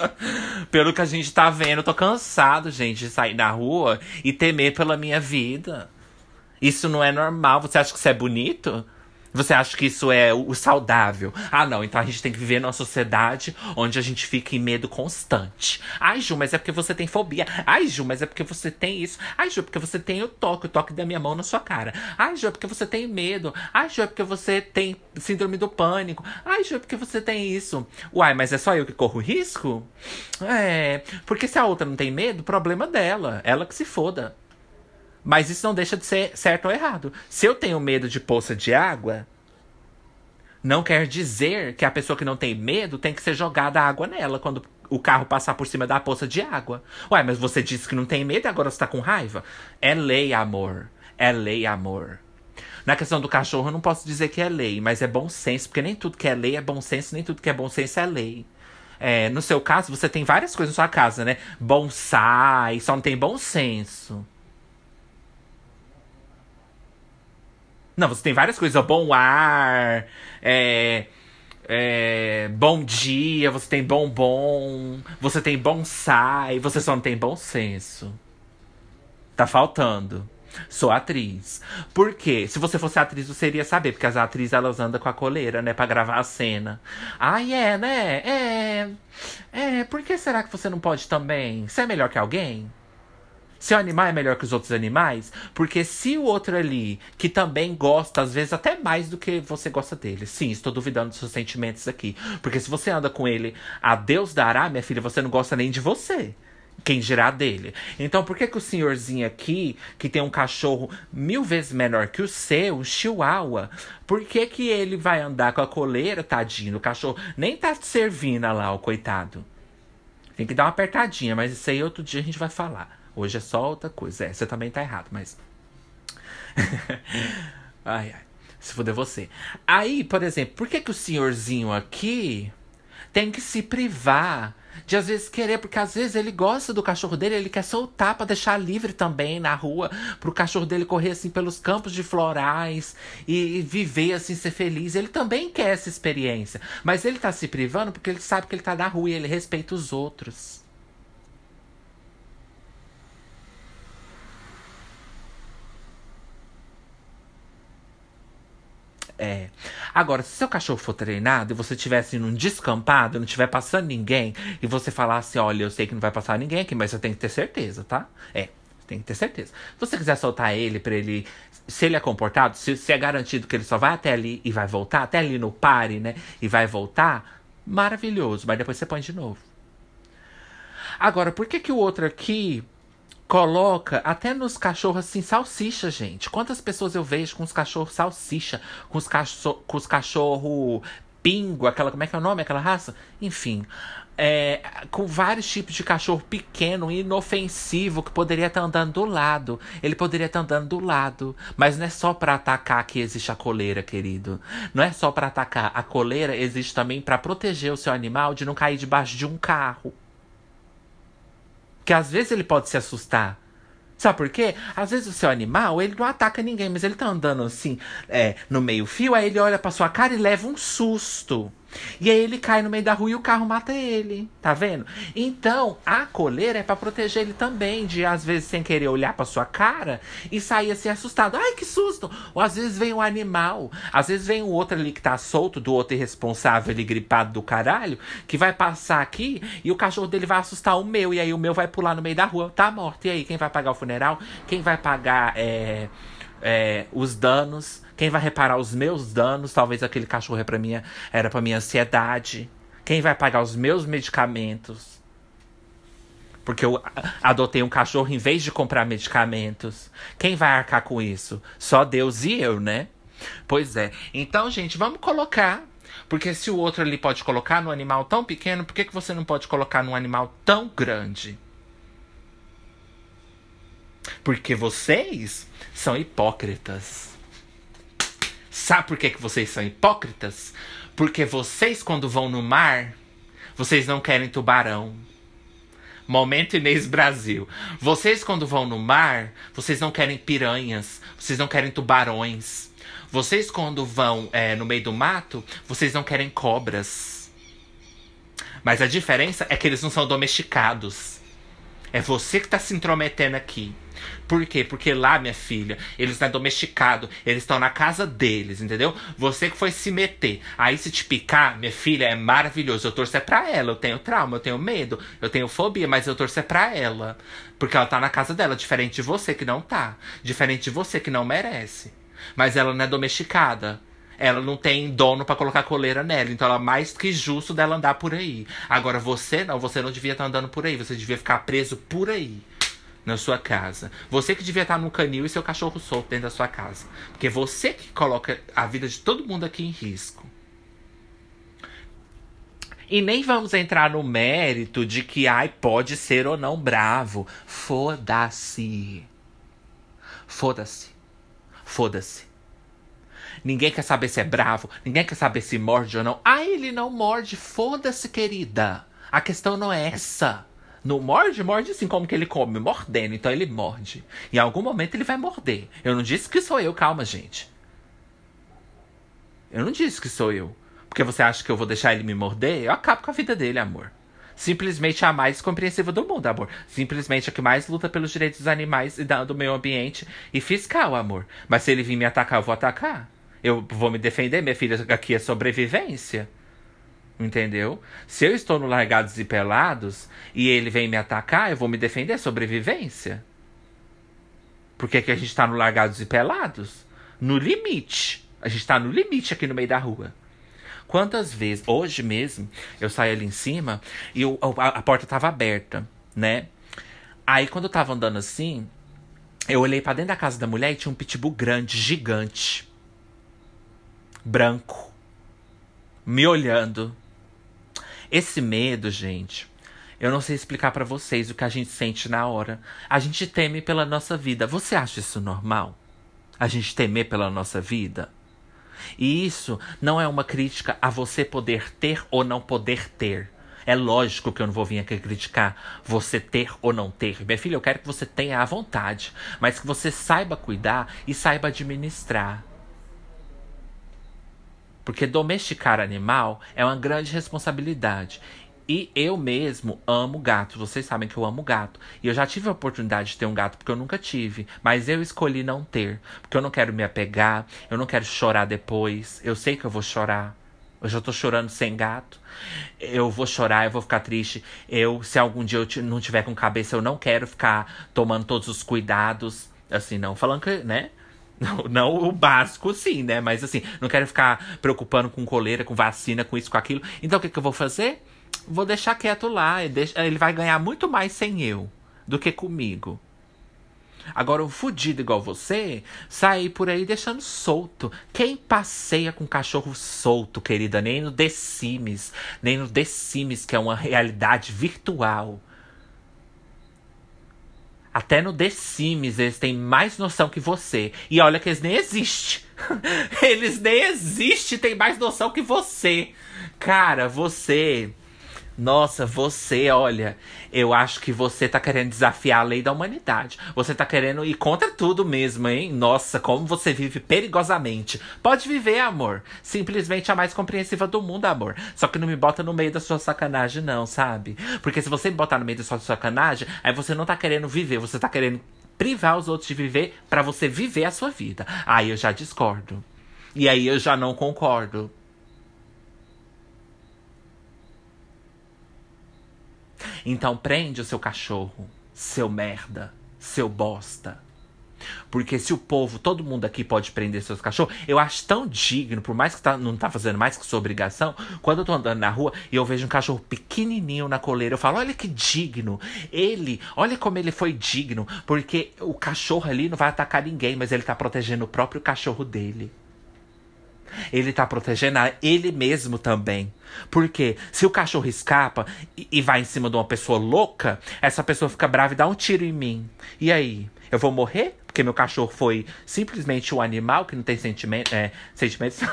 Pelo que a gente tá vendo, eu tô cansado, gente, de sair na rua e temer pela minha vida. Isso não é normal. Você acha que isso é bonito? Você acha que isso é o saudável? Ah, não. Então a gente tem que viver numa sociedade onde a gente fica em medo constante. Ai, Ju, mas é porque você tem fobia. Ai, Ju, mas é porque você tem isso. Ai, Ju, é porque você tem o toque, o toque da minha mão na sua cara. Ai, Ju, é porque você tem medo. Ai, Ju, é porque você tem síndrome do pânico. Ai, Ju, é porque você tem isso. Uai, mas é só eu que corro risco? É. Porque se a outra não tem medo, problema dela. Ela que se foda. Mas isso não deixa de ser certo ou errado. Se eu tenho medo de poça de água, não quer dizer que a pessoa que não tem medo tem que ser jogada água nela quando o carro passar por cima da poça de água. Ué, mas você disse que não tem medo e agora você tá com raiva? É lei, amor. É lei, amor. Na questão do cachorro, eu não posso dizer que é lei, mas é bom senso, porque nem tudo que é lei é bom senso, nem tudo que é bom senso é lei. É, no seu caso, você tem várias coisas na sua casa, né? Bonsai, só não tem bom senso. Não, você tem várias coisas. Bom ar, é, é, bom dia, você tem bombom, você tem bonsai, você só não tem bom senso. Tá faltando. Sou atriz. Por quê? Se você fosse atriz, você iria saber, porque as atrizes elas andam com a coleira, né, para gravar a cena. Ah, é, né? É. É, por que será que você não pode também? Você é melhor que alguém? Seu animal é melhor que os outros animais? Porque se o outro ali, que também gosta, às vezes até mais do que você gosta dele. Sim, estou duvidando dos seus sentimentos aqui. Porque se você anda com ele, a Deus dará, minha filha, você não gosta nem de você. Quem dirá dele? Então, por que, que o senhorzinho aqui, que tem um cachorro mil vezes menor que o seu, um chihuahua, por que, que ele vai andar com a coleira, tadinho? O cachorro nem tá servindo lá, o coitado. Tem que dar uma apertadinha, mas isso aí outro dia a gente vai falar. Hoje é só outra coisa. É, você também tá errado, mas. ai, ai. Se fuder você. Aí, por exemplo, por que, que o senhorzinho aqui tem que se privar de às vezes querer, porque às vezes ele gosta do cachorro dele, ele quer soltar para deixar livre também na rua, pro cachorro dele correr assim pelos campos de florais e, e, viver assim, ser feliz. Ele também quer essa experiência, mas ele tá se privando porque ele sabe que ele tá na rua e ele respeita os outros. É. Agora, se seu cachorro for treinado e você tivesse num descampado, não estiver passando ninguém, e você falasse, olha, eu sei que não vai passar ninguém aqui, mas você tem que ter certeza, tá? É, tem que ter certeza. Se você quiser soltar ele para ele. Se ele é comportado, se, se, é garantido que ele só vai até ali e vai voltar, até ali no pare, né? E vai voltar, maravilhoso. Mas depois você põe de novo. Agora, por que que o outro aqui Coloca até nos cachorros assim, salsicha, gente. Quantas pessoas eu vejo com os cachorros salsicha, com os, cachorro, com os cachorros pingo, aquela. Como é que é o nome? Aquela raça? Enfim. É, com vários tipos de cachorro pequeno inofensivo que poderia estar andando do lado. Ele poderia estar andando do lado. Mas não é só para atacar que existe a coleira, querido. Não é só para atacar. A coleira existe também para proteger o seu animal de não cair debaixo de um carro. Que às vezes ele pode se assustar. Sabe por quê? Às vezes o seu animal, ele não ataca ninguém, mas ele tá andando assim, é, no meio fio, aí ele olha pra sua cara e leva um susto. E aí ele cai no meio da rua e o carro mata ele, tá vendo? Então, a coleira é para proteger ele também de às vezes sem querer olhar para sua cara e sair assim assustado. Ai, que susto! Ou às vezes vem um animal, às vezes vem um outro ali que tá solto do outro irresponsável ali gripado do caralho, que vai passar aqui e o cachorro dele vai assustar o meu e aí o meu vai pular no meio da rua, tá morto. E aí, quem vai pagar o funeral? Quem vai pagar é, é, os danos? Quem vai reparar os meus danos? Talvez aquele cachorro é pra minha, era para minha ansiedade. Quem vai pagar os meus medicamentos? Porque eu adotei um cachorro em vez de comprar medicamentos. Quem vai arcar com isso? Só Deus e eu, né? Pois é. Então, gente, vamos colocar. Porque se o outro ali pode colocar num animal tão pequeno, por que, que você não pode colocar num animal tão grande? Porque vocês são hipócritas. Sabe por que, que vocês são hipócritas? Porque vocês, quando vão no mar, vocês não querem tubarão. Momento Inês Brasil. Vocês, quando vão no mar, vocês não querem piranhas, vocês não querem tubarões. Vocês, quando vão é, no meio do mato, vocês não querem cobras. Mas a diferença é que eles não são domesticados. É você que está se intrometendo aqui. Por quê? Porque lá, minha filha, eles estão domesticados, eles estão na casa deles, entendeu? Você que foi se meter. Aí se te picar, minha filha, é maravilhoso. Eu torço é pra ela. Eu tenho trauma, eu tenho medo, eu tenho fobia, mas eu torço é pra ela. Porque ela tá na casa dela, diferente de você que não tá. Diferente de você que não merece. Mas ela não é domesticada ela não tem dono para colocar coleira nela. Então ela é mais que justo dela andar por aí. Agora você não, você não devia estar tá andando por aí. Você devia ficar preso por aí na sua casa. Você que devia estar no canil e seu cachorro solto dentro da sua casa. Porque você que coloca a vida de todo mundo aqui em risco. E nem vamos entrar no mérito de que, ai, pode ser ou não bravo. Foda-se. Foda-se. Foda-se. Ninguém quer saber se é bravo, ninguém quer saber se morde ou não. Ah, ele não morde. Foda-se, querida. A questão não é essa. Não morde, morde assim como que ele come, mordendo. Então ele morde. Em algum momento ele vai morder. Eu não disse que sou eu, calma, gente. Eu não disse que sou eu. Porque você acha que eu vou deixar ele me morder? Eu acabo com a vida dele, amor. Simplesmente a mais compreensiva do mundo, amor. Simplesmente a que mais luta pelos direitos dos animais e do meio ambiente e fiscal, amor. Mas se ele vir me atacar, eu vou atacar. Eu vou me defender, minha filha. Aqui é sobrevivência. Entendeu? Se eu estou no Largados e Pelados e ele vem me atacar, eu vou me defender, sobrevivência. Porque aqui a gente está no Largados e Pelados? No limite. A gente está no limite aqui no meio da rua. Quantas vezes, hoje mesmo, eu saí ali em cima e eu, a, a, porta estava aberta, né? Aí quando eu tava andando assim, eu olhei para dentro da casa da mulher e tinha um pitbull grande, gigante. Branco. Me olhando. Esse medo, gente, eu não sei explicar para vocês o que a gente sente na hora. A gente teme pela nossa vida. Você acha isso normal? A gente temer pela nossa vida? E isso não é uma crítica a você poder ter ou não poder ter. É lógico que eu não vou vir aqui criticar você ter ou não ter. Minha filha, eu quero que você tenha à vontade, mas que você saiba cuidar e saiba administrar. Porque domesticar animal é uma grande responsabilidade. E eu mesmo amo gato. Vocês sabem que eu amo gato. E eu já tive a oportunidade de ter um gato porque eu nunca tive. Mas eu escolhi não ter. Porque eu não quero me apegar. Eu não quero chorar depois. Eu sei que eu vou chorar. Eu já tô chorando sem gato. Eu vou chorar, eu vou ficar triste. Eu, se algum dia eu não tiver com cabeça, eu não quero ficar tomando todos os cuidados. Assim, não falando que, né? Não, não o básico, sim, né? Mas assim, não quero ficar preocupando com coleira, com vacina, com isso, com aquilo. Então o que, que eu vou fazer? Vou deixar quieto lá. Ele vai ganhar muito mais sem eu do que comigo. Agora, um fudido igual você, sai por aí deixando solto. Quem passeia com cachorro solto, querida? Nem no The Sims, nem no The Sims, que é uma realidade virtual. Até no The Sims eles têm mais noção que você. E olha que eles nem existem. eles nem existem, têm mais noção que você. Cara, você nossa, você, olha, eu acho que você tá querendo desafiar a lei da humanidade. Você tá querendo ir contra tudo mesmo, hein? Nossa, como você vive perigosamente. Pode viver, amor. Simplesmente a mais compreensiva do mundo, amor. Só que não me bota no meio da sua sacanagem, não, sabe? Porque se você me botar no meio da sua sacanagem, aí você não tá querendo viver, você tá querendo privar os outros de viver para você viver a sua vida. Aí eu já discordo. E aí eu já não concordo. Então prende o seu cachorro, seu merda, seu bosta. Porque se o povo, todo mundo aqui pode prender seus cachorros, eu acho tão digno, por mais que tá, não tá fazendo mais que sua obrigação, quando eu tô andando na rua e eu vejo um cachorro pequenininho na coleira, eu falo, olha que digno. Ele, olha como ele foi digno, porque o cachorro ali não vai atacar ninguém, mas ele tá protegendo o próprio cachorro dele. Ele tá protegendo ele mesmo também. Porque se o cachorro escapa e, e vai em cima de uma pessoa louca, essa pessoa fica brava e dá um tiro em mim. E aí? Eu vou morrer? Porque meu cachorro foi simplesmente um animal que não tem sentimento, é, sentimentos.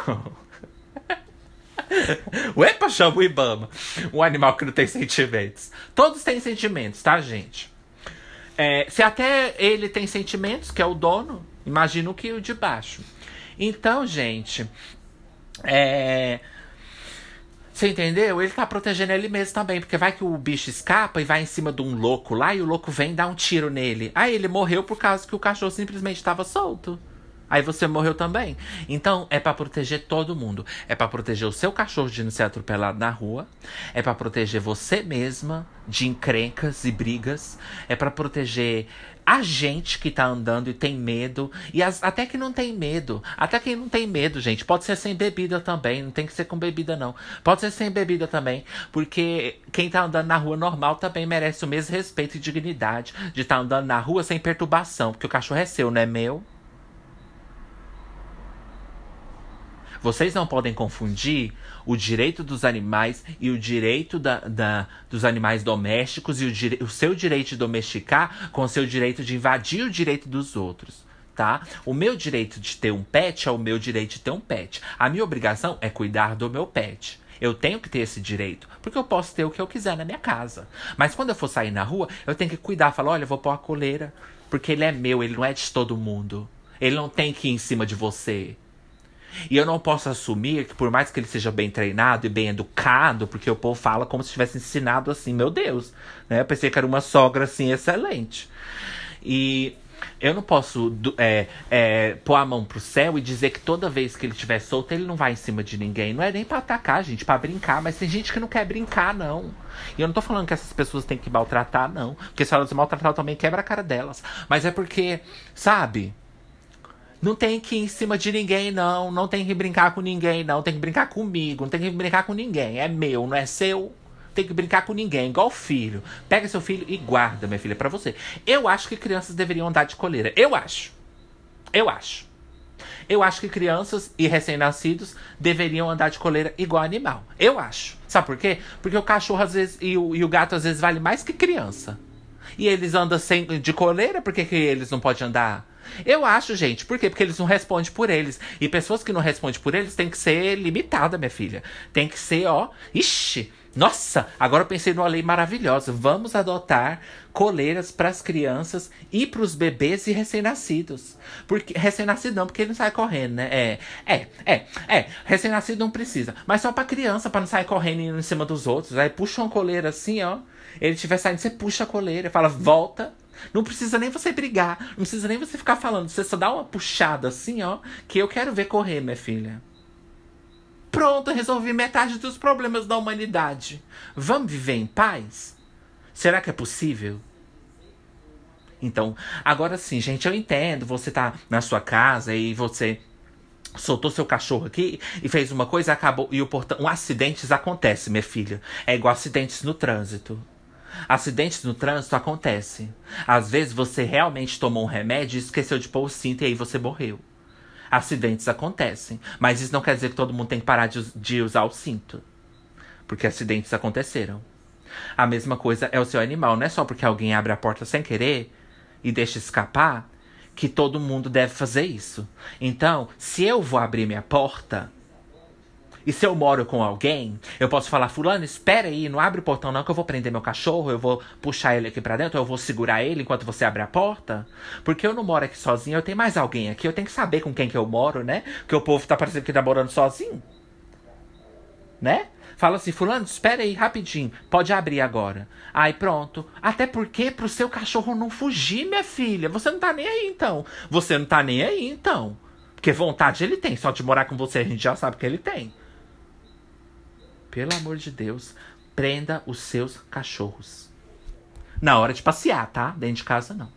Uepa, chama o Ibama. Um animal que não tem sentimentos. Todos têm sentimentos, tá, gente? É, se até ele tem sentimentos, que é o dono, imagino que o de baixo. Então, gente, é. Você entendeu? Ele tá protegendo ele mesmo também. Porque vai que o bicho escapa e vai em cima de um louco lá e o louco vem dar um tiro nele. Aí ele morreu por causa que o cachorro simplesmente estava solto. Aí você morreu também. Então é para proteger todo mundo. É para proteger o seu cachorro de não ser atropelado na rua. É para proteger você mesma de encrencas e brigas. É para proteger a gente que tá andando e tem medo, e as, até que não tem medo, até quem não tem medo, gente, pode ser sem bebida também, não tem que ser com bebida não. Pode ser sem bebida também, porque quem tá andando na rua normal também merece o mesmo respeito e dignidade de estar tá andando na rua sem perturbação, porque o cachorro é seu, não é meu. Vocês não podem confundir o direito dos animais e o direito da, da dos animais domésticos e o, o seu direito de domesticar com o seu direito de invadir o direito dos outros tá? O meu direito de ter um pet é o meu direito de ter um pet. A minha obrigação é cuidar do meu pet. Eu tenho que ter esse direito, porque eu posso ter o que eu quiser na minha casa. Mas quando eu for sair na rua, eu tenho que cuidar, falar, olha, eu vou pôr a coleira, porque ele é meu, ele não é de todo mundo. Ele não tem que ir em cima de você. E eu não posso assumir que, por mais que ele seja bem treinado e bem educado, porque o povo fala como se tivesse ensinado assim, meu Deus. Né? Eu pensei que era uma sogra assim excelente. E eu não posso é, é, pôr a mão pro céu e dizer que toda vez que ele estiver solto, ele não vai em cima de ninguém. Não é nem pra atacar, gente, para brincar. Mas tem gente que não quer brincar, não. E eu não tô falando que essas pessoas têm que maltratar, não. Porque se elas maltratar, também quebra a cara delas. Mas é porque, sabe? Não tem que ir em cima de ninguém, não. Não tem que brincar com ninguém, não. Tem que brincar comigo. Não tem que brincar com ninguém. É meu, não é seu. Tem que brincar com ninguém, igual filho. Pega seu filho e guarda, minha filha, para você. Eu acho que crianças deveriam andar de coleira. Eu acho. Eu acho. Eu acho que crianças e recém-nascidos deveriam andar de coleira igual animal. Eu acho. Sabe por quê? Porque o cachorro às vezes e o, e o gato às vezes vale mais que criança. E eles andam sem, de coleira, por que, que eles não podem andar eu acho, gente. Por quê? Porque eles não respondem por eles. E pessoas que não respondem por eles tem que ser limitada, minha filha. Tem que ser, ó. Ixi! Nossa, agora eu pensei numa lei maravilhosa. Vamos adotar coleiras para as crianças e para os bebês e recém-nascidos. Porque recém-nascido não, porque ele não sai correndo, né? É, é, é, é. Recém-nascido não precisa, mas só para criança, para não sair correndo em cima dos outros. Aí puxa uma coleira assim, ó. Ele estiver saindo, você puxa a coleira, fala: "Volta, não precisa nem você brigar, não precisa nem você ficar falando. Você só dá uma puxada assim, ó, que eu quero ver correr, minha filha. Pronto, resolvi metade dos problemas da humanidade. Vamos viver em paz? Será que é possível? Então, agora sim, gente, eu entendo. Você tá na sua casa e você soltou seu cachorro aqui e fez uma coisa acabou e o portão um acidentes acontece minha filha é igual acidentes no trânsito Acidentes no trânsito acontecem. Às vezes você realmente tomou um remédio e esqueceu de pôr o cinto e aí você morreu. Acidentes acontecem. Mas isso não quer dizer que todo mundo tem que parar de, de usar o cinto. Porque acidentes aconteceram. A mesma coisa é o seu animal. Não é só porque alguém abre a porta sem querer e deixa escapar que todo mundo deve fazer isso. Então, se eu vou abrir minha porta e se eu moro com alguém, eu posso falar, fulano, espera aí, não abre o portão não que eu vou prender meu cachorro, eu vou puxar ele aqui para dentro, eu vou segurar ele enquanto você abre a porta. Porque eu não moro aqui sozinho, eu tenho mais alguém aqui, eu tenho que saber com quem que eu moro, né? Porque o povo tá parecendo que tá morando sozinho. Né? Fala assim, fulano, espera aí, rapidinho, pode abrir agora. Aí pronto. Até porque pro seu cachorro não fugir, minha filha, você não tá nem aí então. Você não tá nem aí então. Porque vontade ele tem, só de morar com você a gente já sabe que ele tem pelo amor de Deus, prenda os seus cachorros. Na hora de passear, tá? Dentro de casa, não.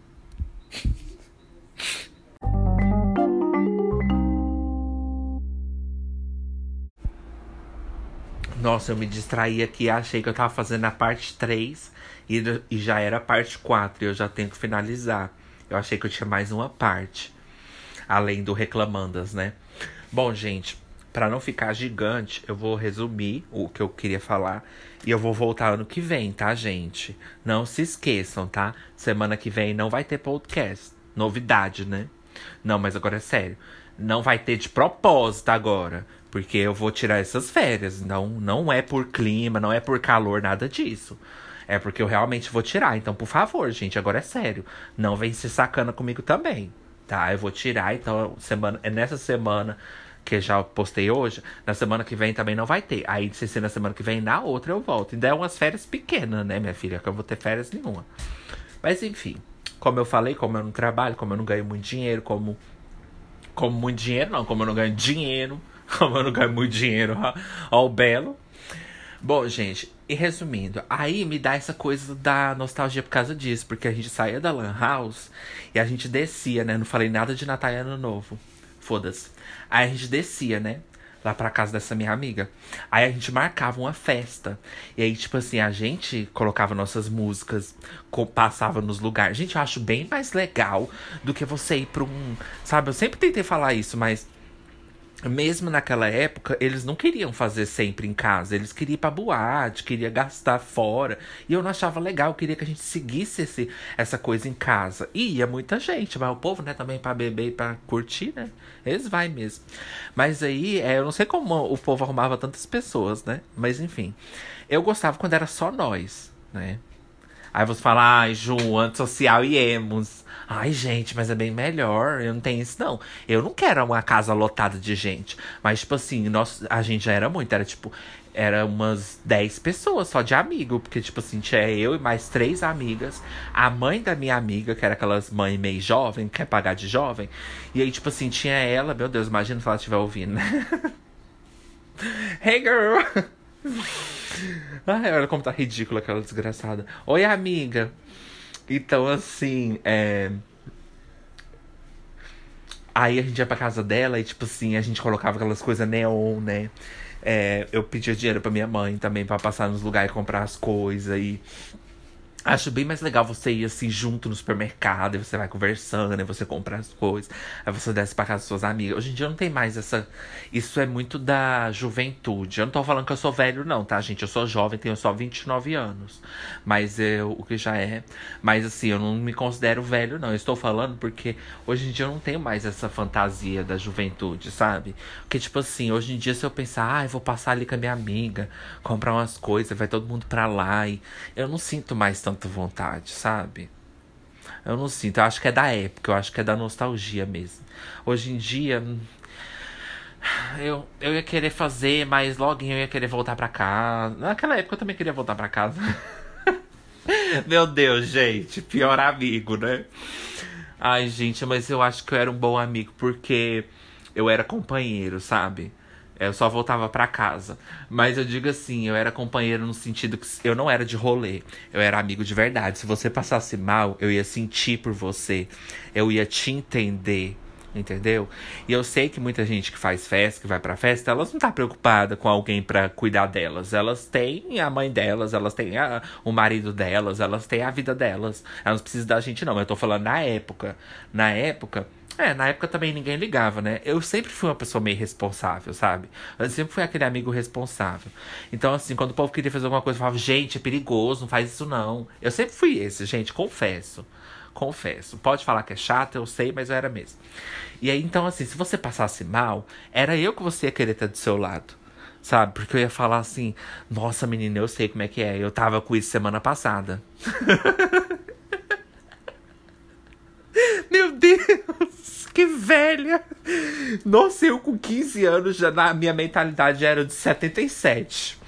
Nossa, eu me distraí aqui, achei que eu tava fazendo a parte 3 e, e já era a parte 4 e eu já tenho que finalizar. Eu achei que eu tinha mais uma parte, além do Reclamandas, né? Bom, gente, para não ficar gigante, eu vou resumir o que eu queria falar e eu vou voltar ano que vem, tá, gente? Não se esqueçam, tá? Semana que vem não vai ter podcast. Novidade, né? Não, mas agora é sério. Não vai ter de propósito agora. Porque eu vou tirar essas férias. Não, não é por clima, não é por calor, nada disso. É porque eu realmente vou tirar. Então, por favor, gente, agora é sério. Não vem se sacana comigo também. Tá? Eu vou tirar. Então, semana, é nessa semana que já postei hoje. Na semana que vem também não vai ter. Aí, se ser na semana que vem, na outra eu volto. Ainda é umas férias pequenas, né, minha filha? Que eu vou ter férias nenhuma. Mas, enfim. Como eu falei, como eu não trabalho, como eu não ganho muito dinheiro, como. Como muito dinheiro, não, como eu não ganho dinheiro como eu não ganho muito dinheiro ao belo. Bom, gente, e resumindo, aí me dá essa coisa da nostalgia por causa disso, porque a gente saía da Lan House e a gente descia, né? Não falei nada de Natal Ano Novo. Foda-se. Aí a gente descia, né? Lá pra casa dessa minha amiga. Aí a gente marcava uma festa. E aí, tipo assim, a gente colocava nossas músicas, passava nos lugares. Gente, eu acho bem mais legal do que você ir pra um. Sabe, eu sempre tentei falar isso, mas mesmo naquela época, eles não queriam fazer sempre em casa. Eles queriam ir pra boate, queriam gastar fora. E eu não achava legal, eu queria que a gente seguisse esse, essa coisa em casa. E ia muita gente, mas o povo, né, também pra beber e pra curtir, né? Eles vai mesmo. Mas aí, é, eu não sei como o povo arrumava tantas pessoas, né? Mas enfim. Eu gostava quando era só nós, né? Aí você fala, ai, Ju, antissocial e emos. Ai, gente, mas é bem melhor. Eu não tenho isso, não. Eu não quero uma casa lotada de gente. Mas, tipo assim, nós, a gente já era muito. Era tipo, era umas 10 pessoas só de amigo. Porque, tipo assim, tinha eu e mais três amigas. A mãe da minha amiga, que era aquelas mães meio jovem, quer pagar de jovem. E aí, tipo assim, tinha ela. Meu Deus, imagina se ela estiver ouvindo, né? hey, girl! Ai, olha como tá ridícula aquela desgraçada. Oi, amiga. Então, assim, é. Aí a gente ia pra casa dela e, tipo assim, a gente colocava aquelas coisas neon, né? É, eu pedia dinheiro pra minha mãe também para passar nos lugares e comprar as coisas. E Acho bem mais legal você ir assim junto no supermercado e você vai conversando, e você compra as coisas, aí você desce pra casa das suas amigas. Hoje em dia não tem mais essa. Isso é muito da juventude. Eu não tô falando que eu sou velho, não, tá, gente? Eu sou jovem, tenho só 29 anos. Mas eu, o que já é. Mas assim, eu não me considero velho, não. Eu estou falando porque hoje em dia eu não tenho mais essa fantasia da juventude, sabe? Porque, tipo assim, hoje em dia, se eu pensar, ah, eu vou passar ali com a minha amiga, comprar umas coisas, vai todo mundo pra lá. E eu não sinto mais tanto tanta vontade, sabe? Eu não sinto, eu acho que é da época, eu acho que é da nostalgia mesmo. Hoje em dia, eu, eu ia querer fazer, mas logo eu ia querer voltar pra casa. Naquela época eu também queria voltar pra casa. Meu Deus, gente, pior amigo, né? Ai, gente, mas eu acho que eu era um bom amigo porque eu era companheiro, sabe? Eu só voltava para casa. Mas eu digo assim, eu era companheiro no sentido que eu não era de rolê. Eu era amigo de verdade. Se você passasse mal, eu ia sentir por você. Eu ia te entender. Entendeu? E eu sei que muita gente que faz festa, que vai pra festa, elas não tá preocupada com alguém para cuidar delas. Elas têm a mãe delas, elas têm a, o marido delas, elas têm a vida delas. Elas não precisam da gente, não. Eu tô falando na época. Na época, é, na época também ninguém ligava, né? Eu sempre fui uma pessoa meio responsável, sabe? Eu sempre fui aquele amigo responsável. Então, assim, quando o povo queria fazer alguma coisa, eu falava, gente, é perigoso, não faz isso não. Eu sempre fui esse, gente, confesso. Confesso. Pode falar que é chato, eu sei, mas eu era mesmo. E aí, então, assim, se você passasse mal, era eu que você ia querer estar do seu lado. Sabe? Porque eu ia falar assim, nossa, menina, eu sei como é que é. Eu tava com isso semana passada. Meu Deus, que velha! Nossa, eu com 15 anos, já na minha mentalidade era de 77.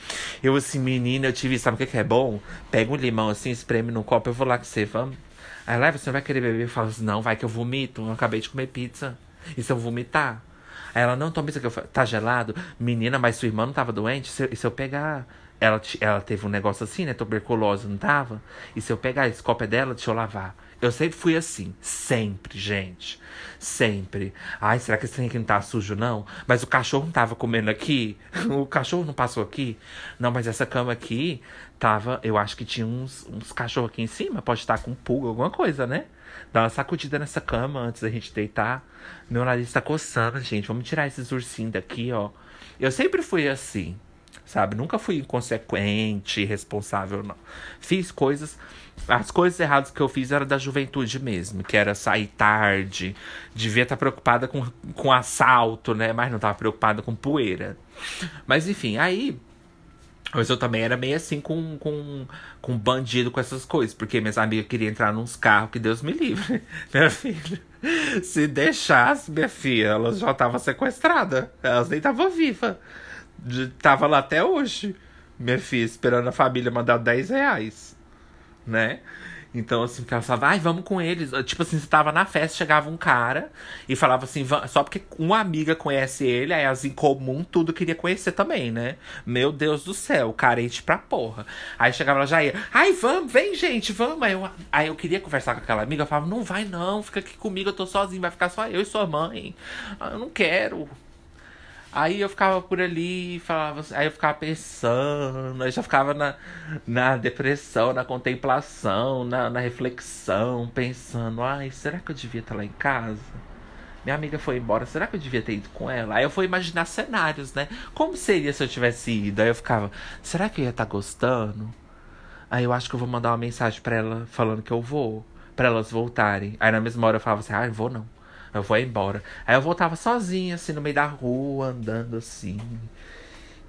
Eu assim, menina, eu tive, sabe o que, que é bom? Pega um limão assim, espreme num copo, eu vou lá com você, vamos. Aí lá, você vai querer beber? Eu falo assim, não, vai que eu vomito, eu acabei de comer pizza. E se eu vomitar? Aí ela, não, toma isso aqui. Eu falo, tá gelado? Menina, mas sua irmã não tava doente? Se, e se eu pegar? Ela, ela teve um negócio assim, né? Tuberculose, não tava? E se eu pegar esse copo é dela, deixa eu lavar. Eu sempre fui assim. Sempre, gente. Sempre. Ai, será que esse trem aqui não tá sujo, não? Mas o cachorro não tava comendo aqui? O cachorro não passou aqui? Não, mas essa cama aqui tava. Eu acho que tinha uns, uns cachorros aqui em cima. Pode estar com pulga, alguma coisa, né? Dá uma sacudida nessa cama antes da gente deitar. Meu nariz tá coçando, gente. Vamos tirar esses ursinhos daqui, ó. Eu sempre fui assim, sabe? Nunca fui inconsequente, irresponsável, não. Fiz coisas. As coisas erradas que eu fiz era da juventude mesmo, que era sair tarde, devia estar preocupada com, com assalto, né? Mas não estava preocupada com poeira. Mas enfim, aí mas eu também era meio assim com, com, com bandido com essas coisas. Porque minhas amigas queriam entrar nos carros, que Deus me livre. Minha filha. Se deixasse, minha filha, elas já estavam sequestradas. Elas nem estavam vivas. Tava lá até hoje. Minha filha, esperando a família mandar 10 reais. Né? Então, assim, ela falava, ai, vamos com eles. Tipo assim, você tava na festa, chegava um cara e falava assim, só porque uma amiga conhece ele, aí as em comum tudo queria conhecer também, né? Meu Deus do céu, carente pra porra. Aí chegava ela já ia, ai, vamos, vem, gente, vamos. Aí eu, aí eu queria conversar com aquela amiga, eu falava, não vai não, fica aqui comigo, eu tô sozinho, vai ficar só eu e sua mãe. Ah, eu não quero. Aí eu ficava por ali, falava, aí eu ficava pensando, aí já ficava na, na depressão, na contemplação, na, na reflexão, pensando, ai, será que eu devia estar lá em casa? Minha amiga foi embora, será que eu devia ter ido com ela? Aí eu fui imaginar cenários, né? Como seria se eu tivesse ido? Aí eu ficava, será que eu ia estar gostando? Aí eu acho que eu vou mandar uma mensagem para ela falando que eu vou, para elas voltarem. Aí na mesma hora eu falava assim, ai, ah, vou não. Eu vou embora. Aí eu voltava sozinha, assim, no meio da rua, andando assim.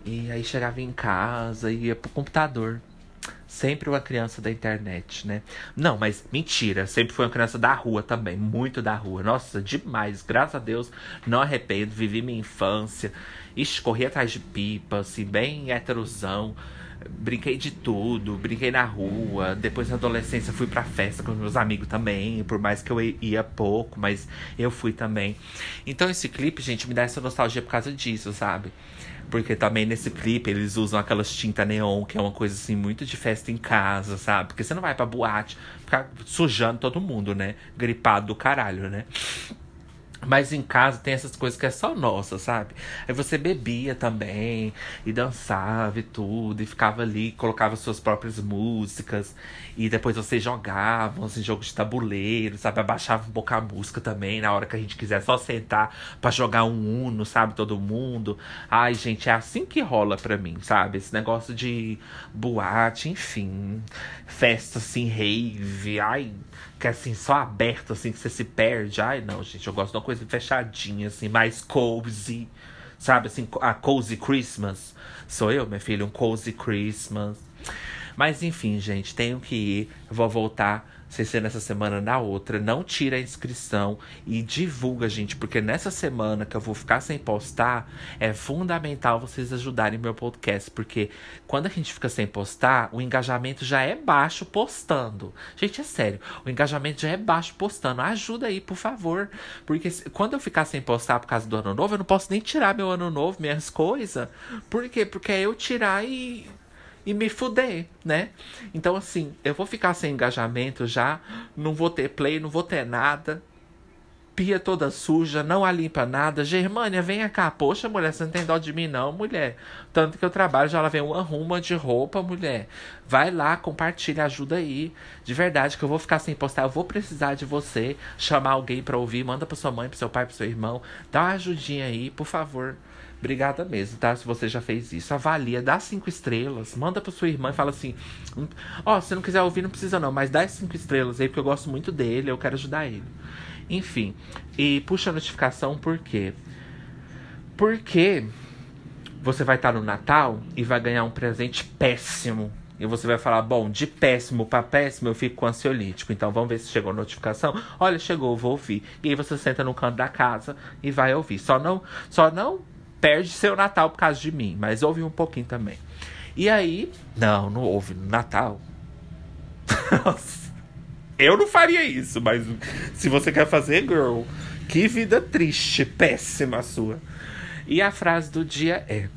E aí chegava em casa, ia pro computador. Sempre uma criança da internet, né? Não, mas mentira. Sempre foi uma criança da rua também. Muito da rua. Nossa, demais. Graças a Deus, não arrependo. Vivi minha infância. Ixi, corri atrás de pipa, assim, bem heterosão brinquei de tudo, brinquei na rua. Depois na adolescência fui pra festa com meus amigos também, por mais que eu ia pouco, mas eu fui também. Então esse clipe, gente, me dá essa nostalgia por causa disso, sabe? Porque também nesse clipe eles usam aquelas tinta neon, que é uma coisa assim muito de festa em casa, sabe? Porque você não vai pra boate ficar sujando todo mundo, né? Gripado do caralho, né? Mas em casa tem essas coisas que é só nossa, sabe? Aí você bebia também, e dançava e tudo, e ficava ali, colocava suas próprias músicas, e depois vocês jogavam, assim, jogo de tabuleiro, sabe? Abaixava um pouco a música também, na hora que a gente quiser só sentar para jogar um Uno, sabe? Todo mundo. Ai, gente, é assim que rola pra mim, sabe? Esse negócio de boate, enfim, festa assim, rave, ai que é assim, só aberto, assim, que você se perde. Ai, não, gente, eu gosto de uma coisa fechadinha, assim, mais cozy. Sabe, assim, a cozy Christmas. Sou eu, minha filha, um cozy Christmas. Mas enfim, gente, tenho que ir. Vou voltar sem ser nessa semana na outra. Não tira a inscrição e divulga, gente, porque nessa semana que eu vou ficar sem postar, é fundamental vocês ajudarem meu podcast, porque quando a gente fica sem postar, o engajamento já é baixo postando. Gente, é sério, o engajamento já é baixo postando. Ajuda aí, por favor, porque quando eu ficar sem postar por causa do ano novo, eu não posso nem tirar meu ano novo, minhas coisas. Por quê? Porque é eu tirar e e me fuder, né? Então, assim, eu vou ficar sem engajamento já, não vou ter play, não vou ter nada. Pia toda suja, não a limpa nada. Germânia, venha cá. Poxa, mulher, você não tem dó de mim, não, mulher. Tanto que eu trabalho, já lavei uma ruma de roupa, mulher. Vai lá, compartilha, ajuda aí. De verdade, que eu vou ficar sem postar. Eu vou precisar de você. Chamar alguém pra ouvir. Manda pra sua mãe, pro seu pai, pro seu irmão. Dá uma ajudinha aí, por favor. Obrigada mesmo, tá? Se você já fez isso. Avalia, dá cinco estrelas. Manda pra sua irmã e fala assim: hum, Ó, oh, se não quiser ouvir, não precisa não, mas dá cinco estrelas aí, porque eu gosto muito dele, eu quero ajudar ele. Enfim. E puxa a notificação por quê? Porque você vai estar no Natal e vai ganhar um presente péssimo. E você vai falar, bom, de péssimo para péssimo eu fico com ansiolítico. Então vamos ver se chegou a notificação. Olha, chegou, vou ouvir. E aí você senta no canto da casa e vai ouvir. Só não, só não perde seu Natal por causa de mim, mas ouve um pouquinho também. E aí, não, não ouve no Natal. Eu não faria isso, mas se você quer fazer, girl, que vida triste, péssima a sua. E a frase do dia é: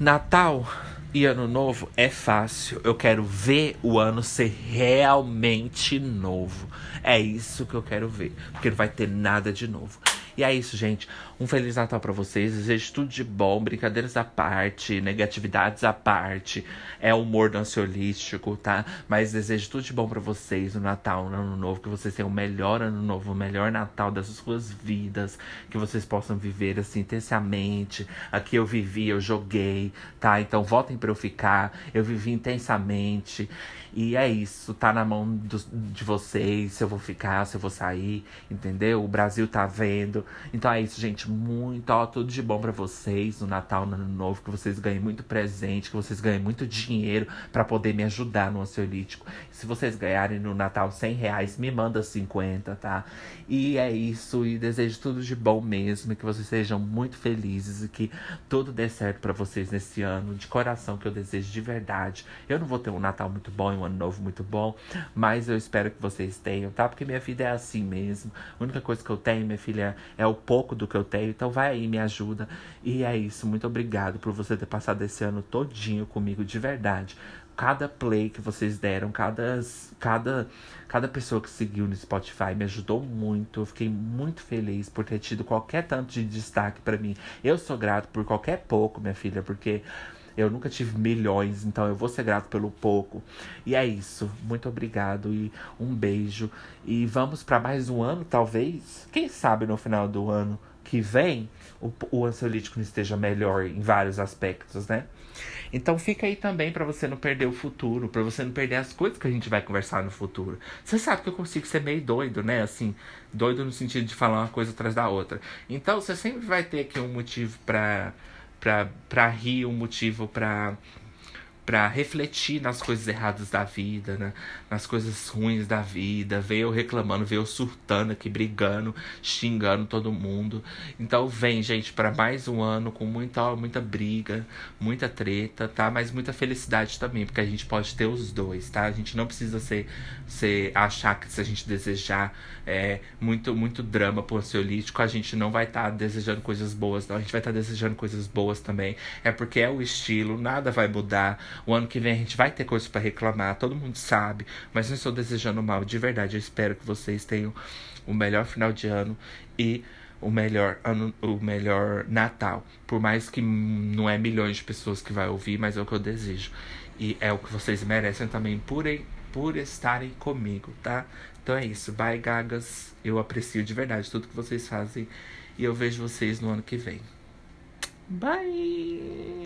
Natal e ano novo é fácil. Eu quero ver o ano ser realmente novo. É isso que eu quero ver. Porque não vai ter nada de novo. E é isso, gente. Um Feliz Natal para vocês. Desejo tudo de bom, brincadeiras à parte, negatividades à parte. É humor ansiolístico, tá? Mas desejo tudo de bom para vocês no Natal, no Ano Novo. Que vocês tenham o melhor Ano Novo, o melhor Natal das suas vidas. Que vocês possam viver assim intensamente. Aqui eu vivi, eu joguei, tá? Então votem pra eu ficar. Eu vivi intensamente. E é isso, tá na mão do, de vocês se eu vou ficar, se eu vou sair, entendeu? O Brasil tá vendo. Então é isso, gente. Muito, ó, tudo de bom para vocês no Natal, no Ano Novo. Que vocês ganhem muito presente, que vocês ganhem muito dinheiro para poder me ajudar no ansiolítico. Se vocês ganharem no Natal 100 reais, me manda 50, tá? E é isso, e desejo tudo de bom mesmo. Que vocês sejam muito felizes e que tudo dê certo para vocês nesse ano. De coração, que eu desejo de verdade. Eu não vou ter um Natal muito bom um ano novo muito bom. Mas eu espero que vocês tenham, tá? Porque minha vida é assim mesmo. A única coisa que eu tenho, minha filha, é o pouco do que eu tenho. Então vai aí, me ajuda. E é isso. Muito obrigado por você ter passado esse ano todinho comigo, de verdade cada play que vocês deram, cada, cada, cada pessoa que seguiu no Spotify me ajudou muito. Eu fiquei muito feliz por ter tido qualquer tanto de destaque para mim. Eu sou grato por qualquer pouco, minha filha, porque eu nunca tive milhões, então eu vou ser grato pelo pouco. E é isso. Muito obrigado e um beijo. E vamos para mais um ano, talvez. Quem sabe no final do ano que vem o, o ansiolítico não esteja melhor em vários aspectos, né? Então fica aí também para você não perder o futuro, para você não perder as coisas que a gente vai conversar no futuro. Você sabe que eu consigo ser meio doido, né? Assim, doido no sentido de falar uma coisa atrás da outra. Então você sempre vai ter aqui um motivo para para rir, um motivo para para refletir nas coisas erradas da vida, né? nas coisas ruins da vida, eu reclamando, eu surtando aqui, brigando, xingando todo mundo. Então vem, gente, para mais um ano com muita, muita briga, muita treta, tá? Mas muita felicidade também, porque a gente pode ter os dois, tá? A gente não precisa ser, ser achar que se a gente desejar é, muito, muito drama pro ansiolítico, a gente não vai estar tá desejando coisas boas, não. A gente vai estar tá desejando coisas boas também. É porque é o estilo, nada vai mudar o ano que vem a gente vai ter coisa para reclamar, todo mundo sabe, mas não estou desejando mal, de verdade. Eu espero que vocês tenham o melhor final de ano e o melhor ano, o melhor Natal. Por mais que não é milhões de pessoas que vai ouvir, mas é o que eu desejo. E é o que vocês merecem também por, por estarem comigo, tá? Então é isso. Bye, gagas. Eu aprecio de verdade tudo que vocês fazem. E eu vejo vocês no ano que vem. Bye!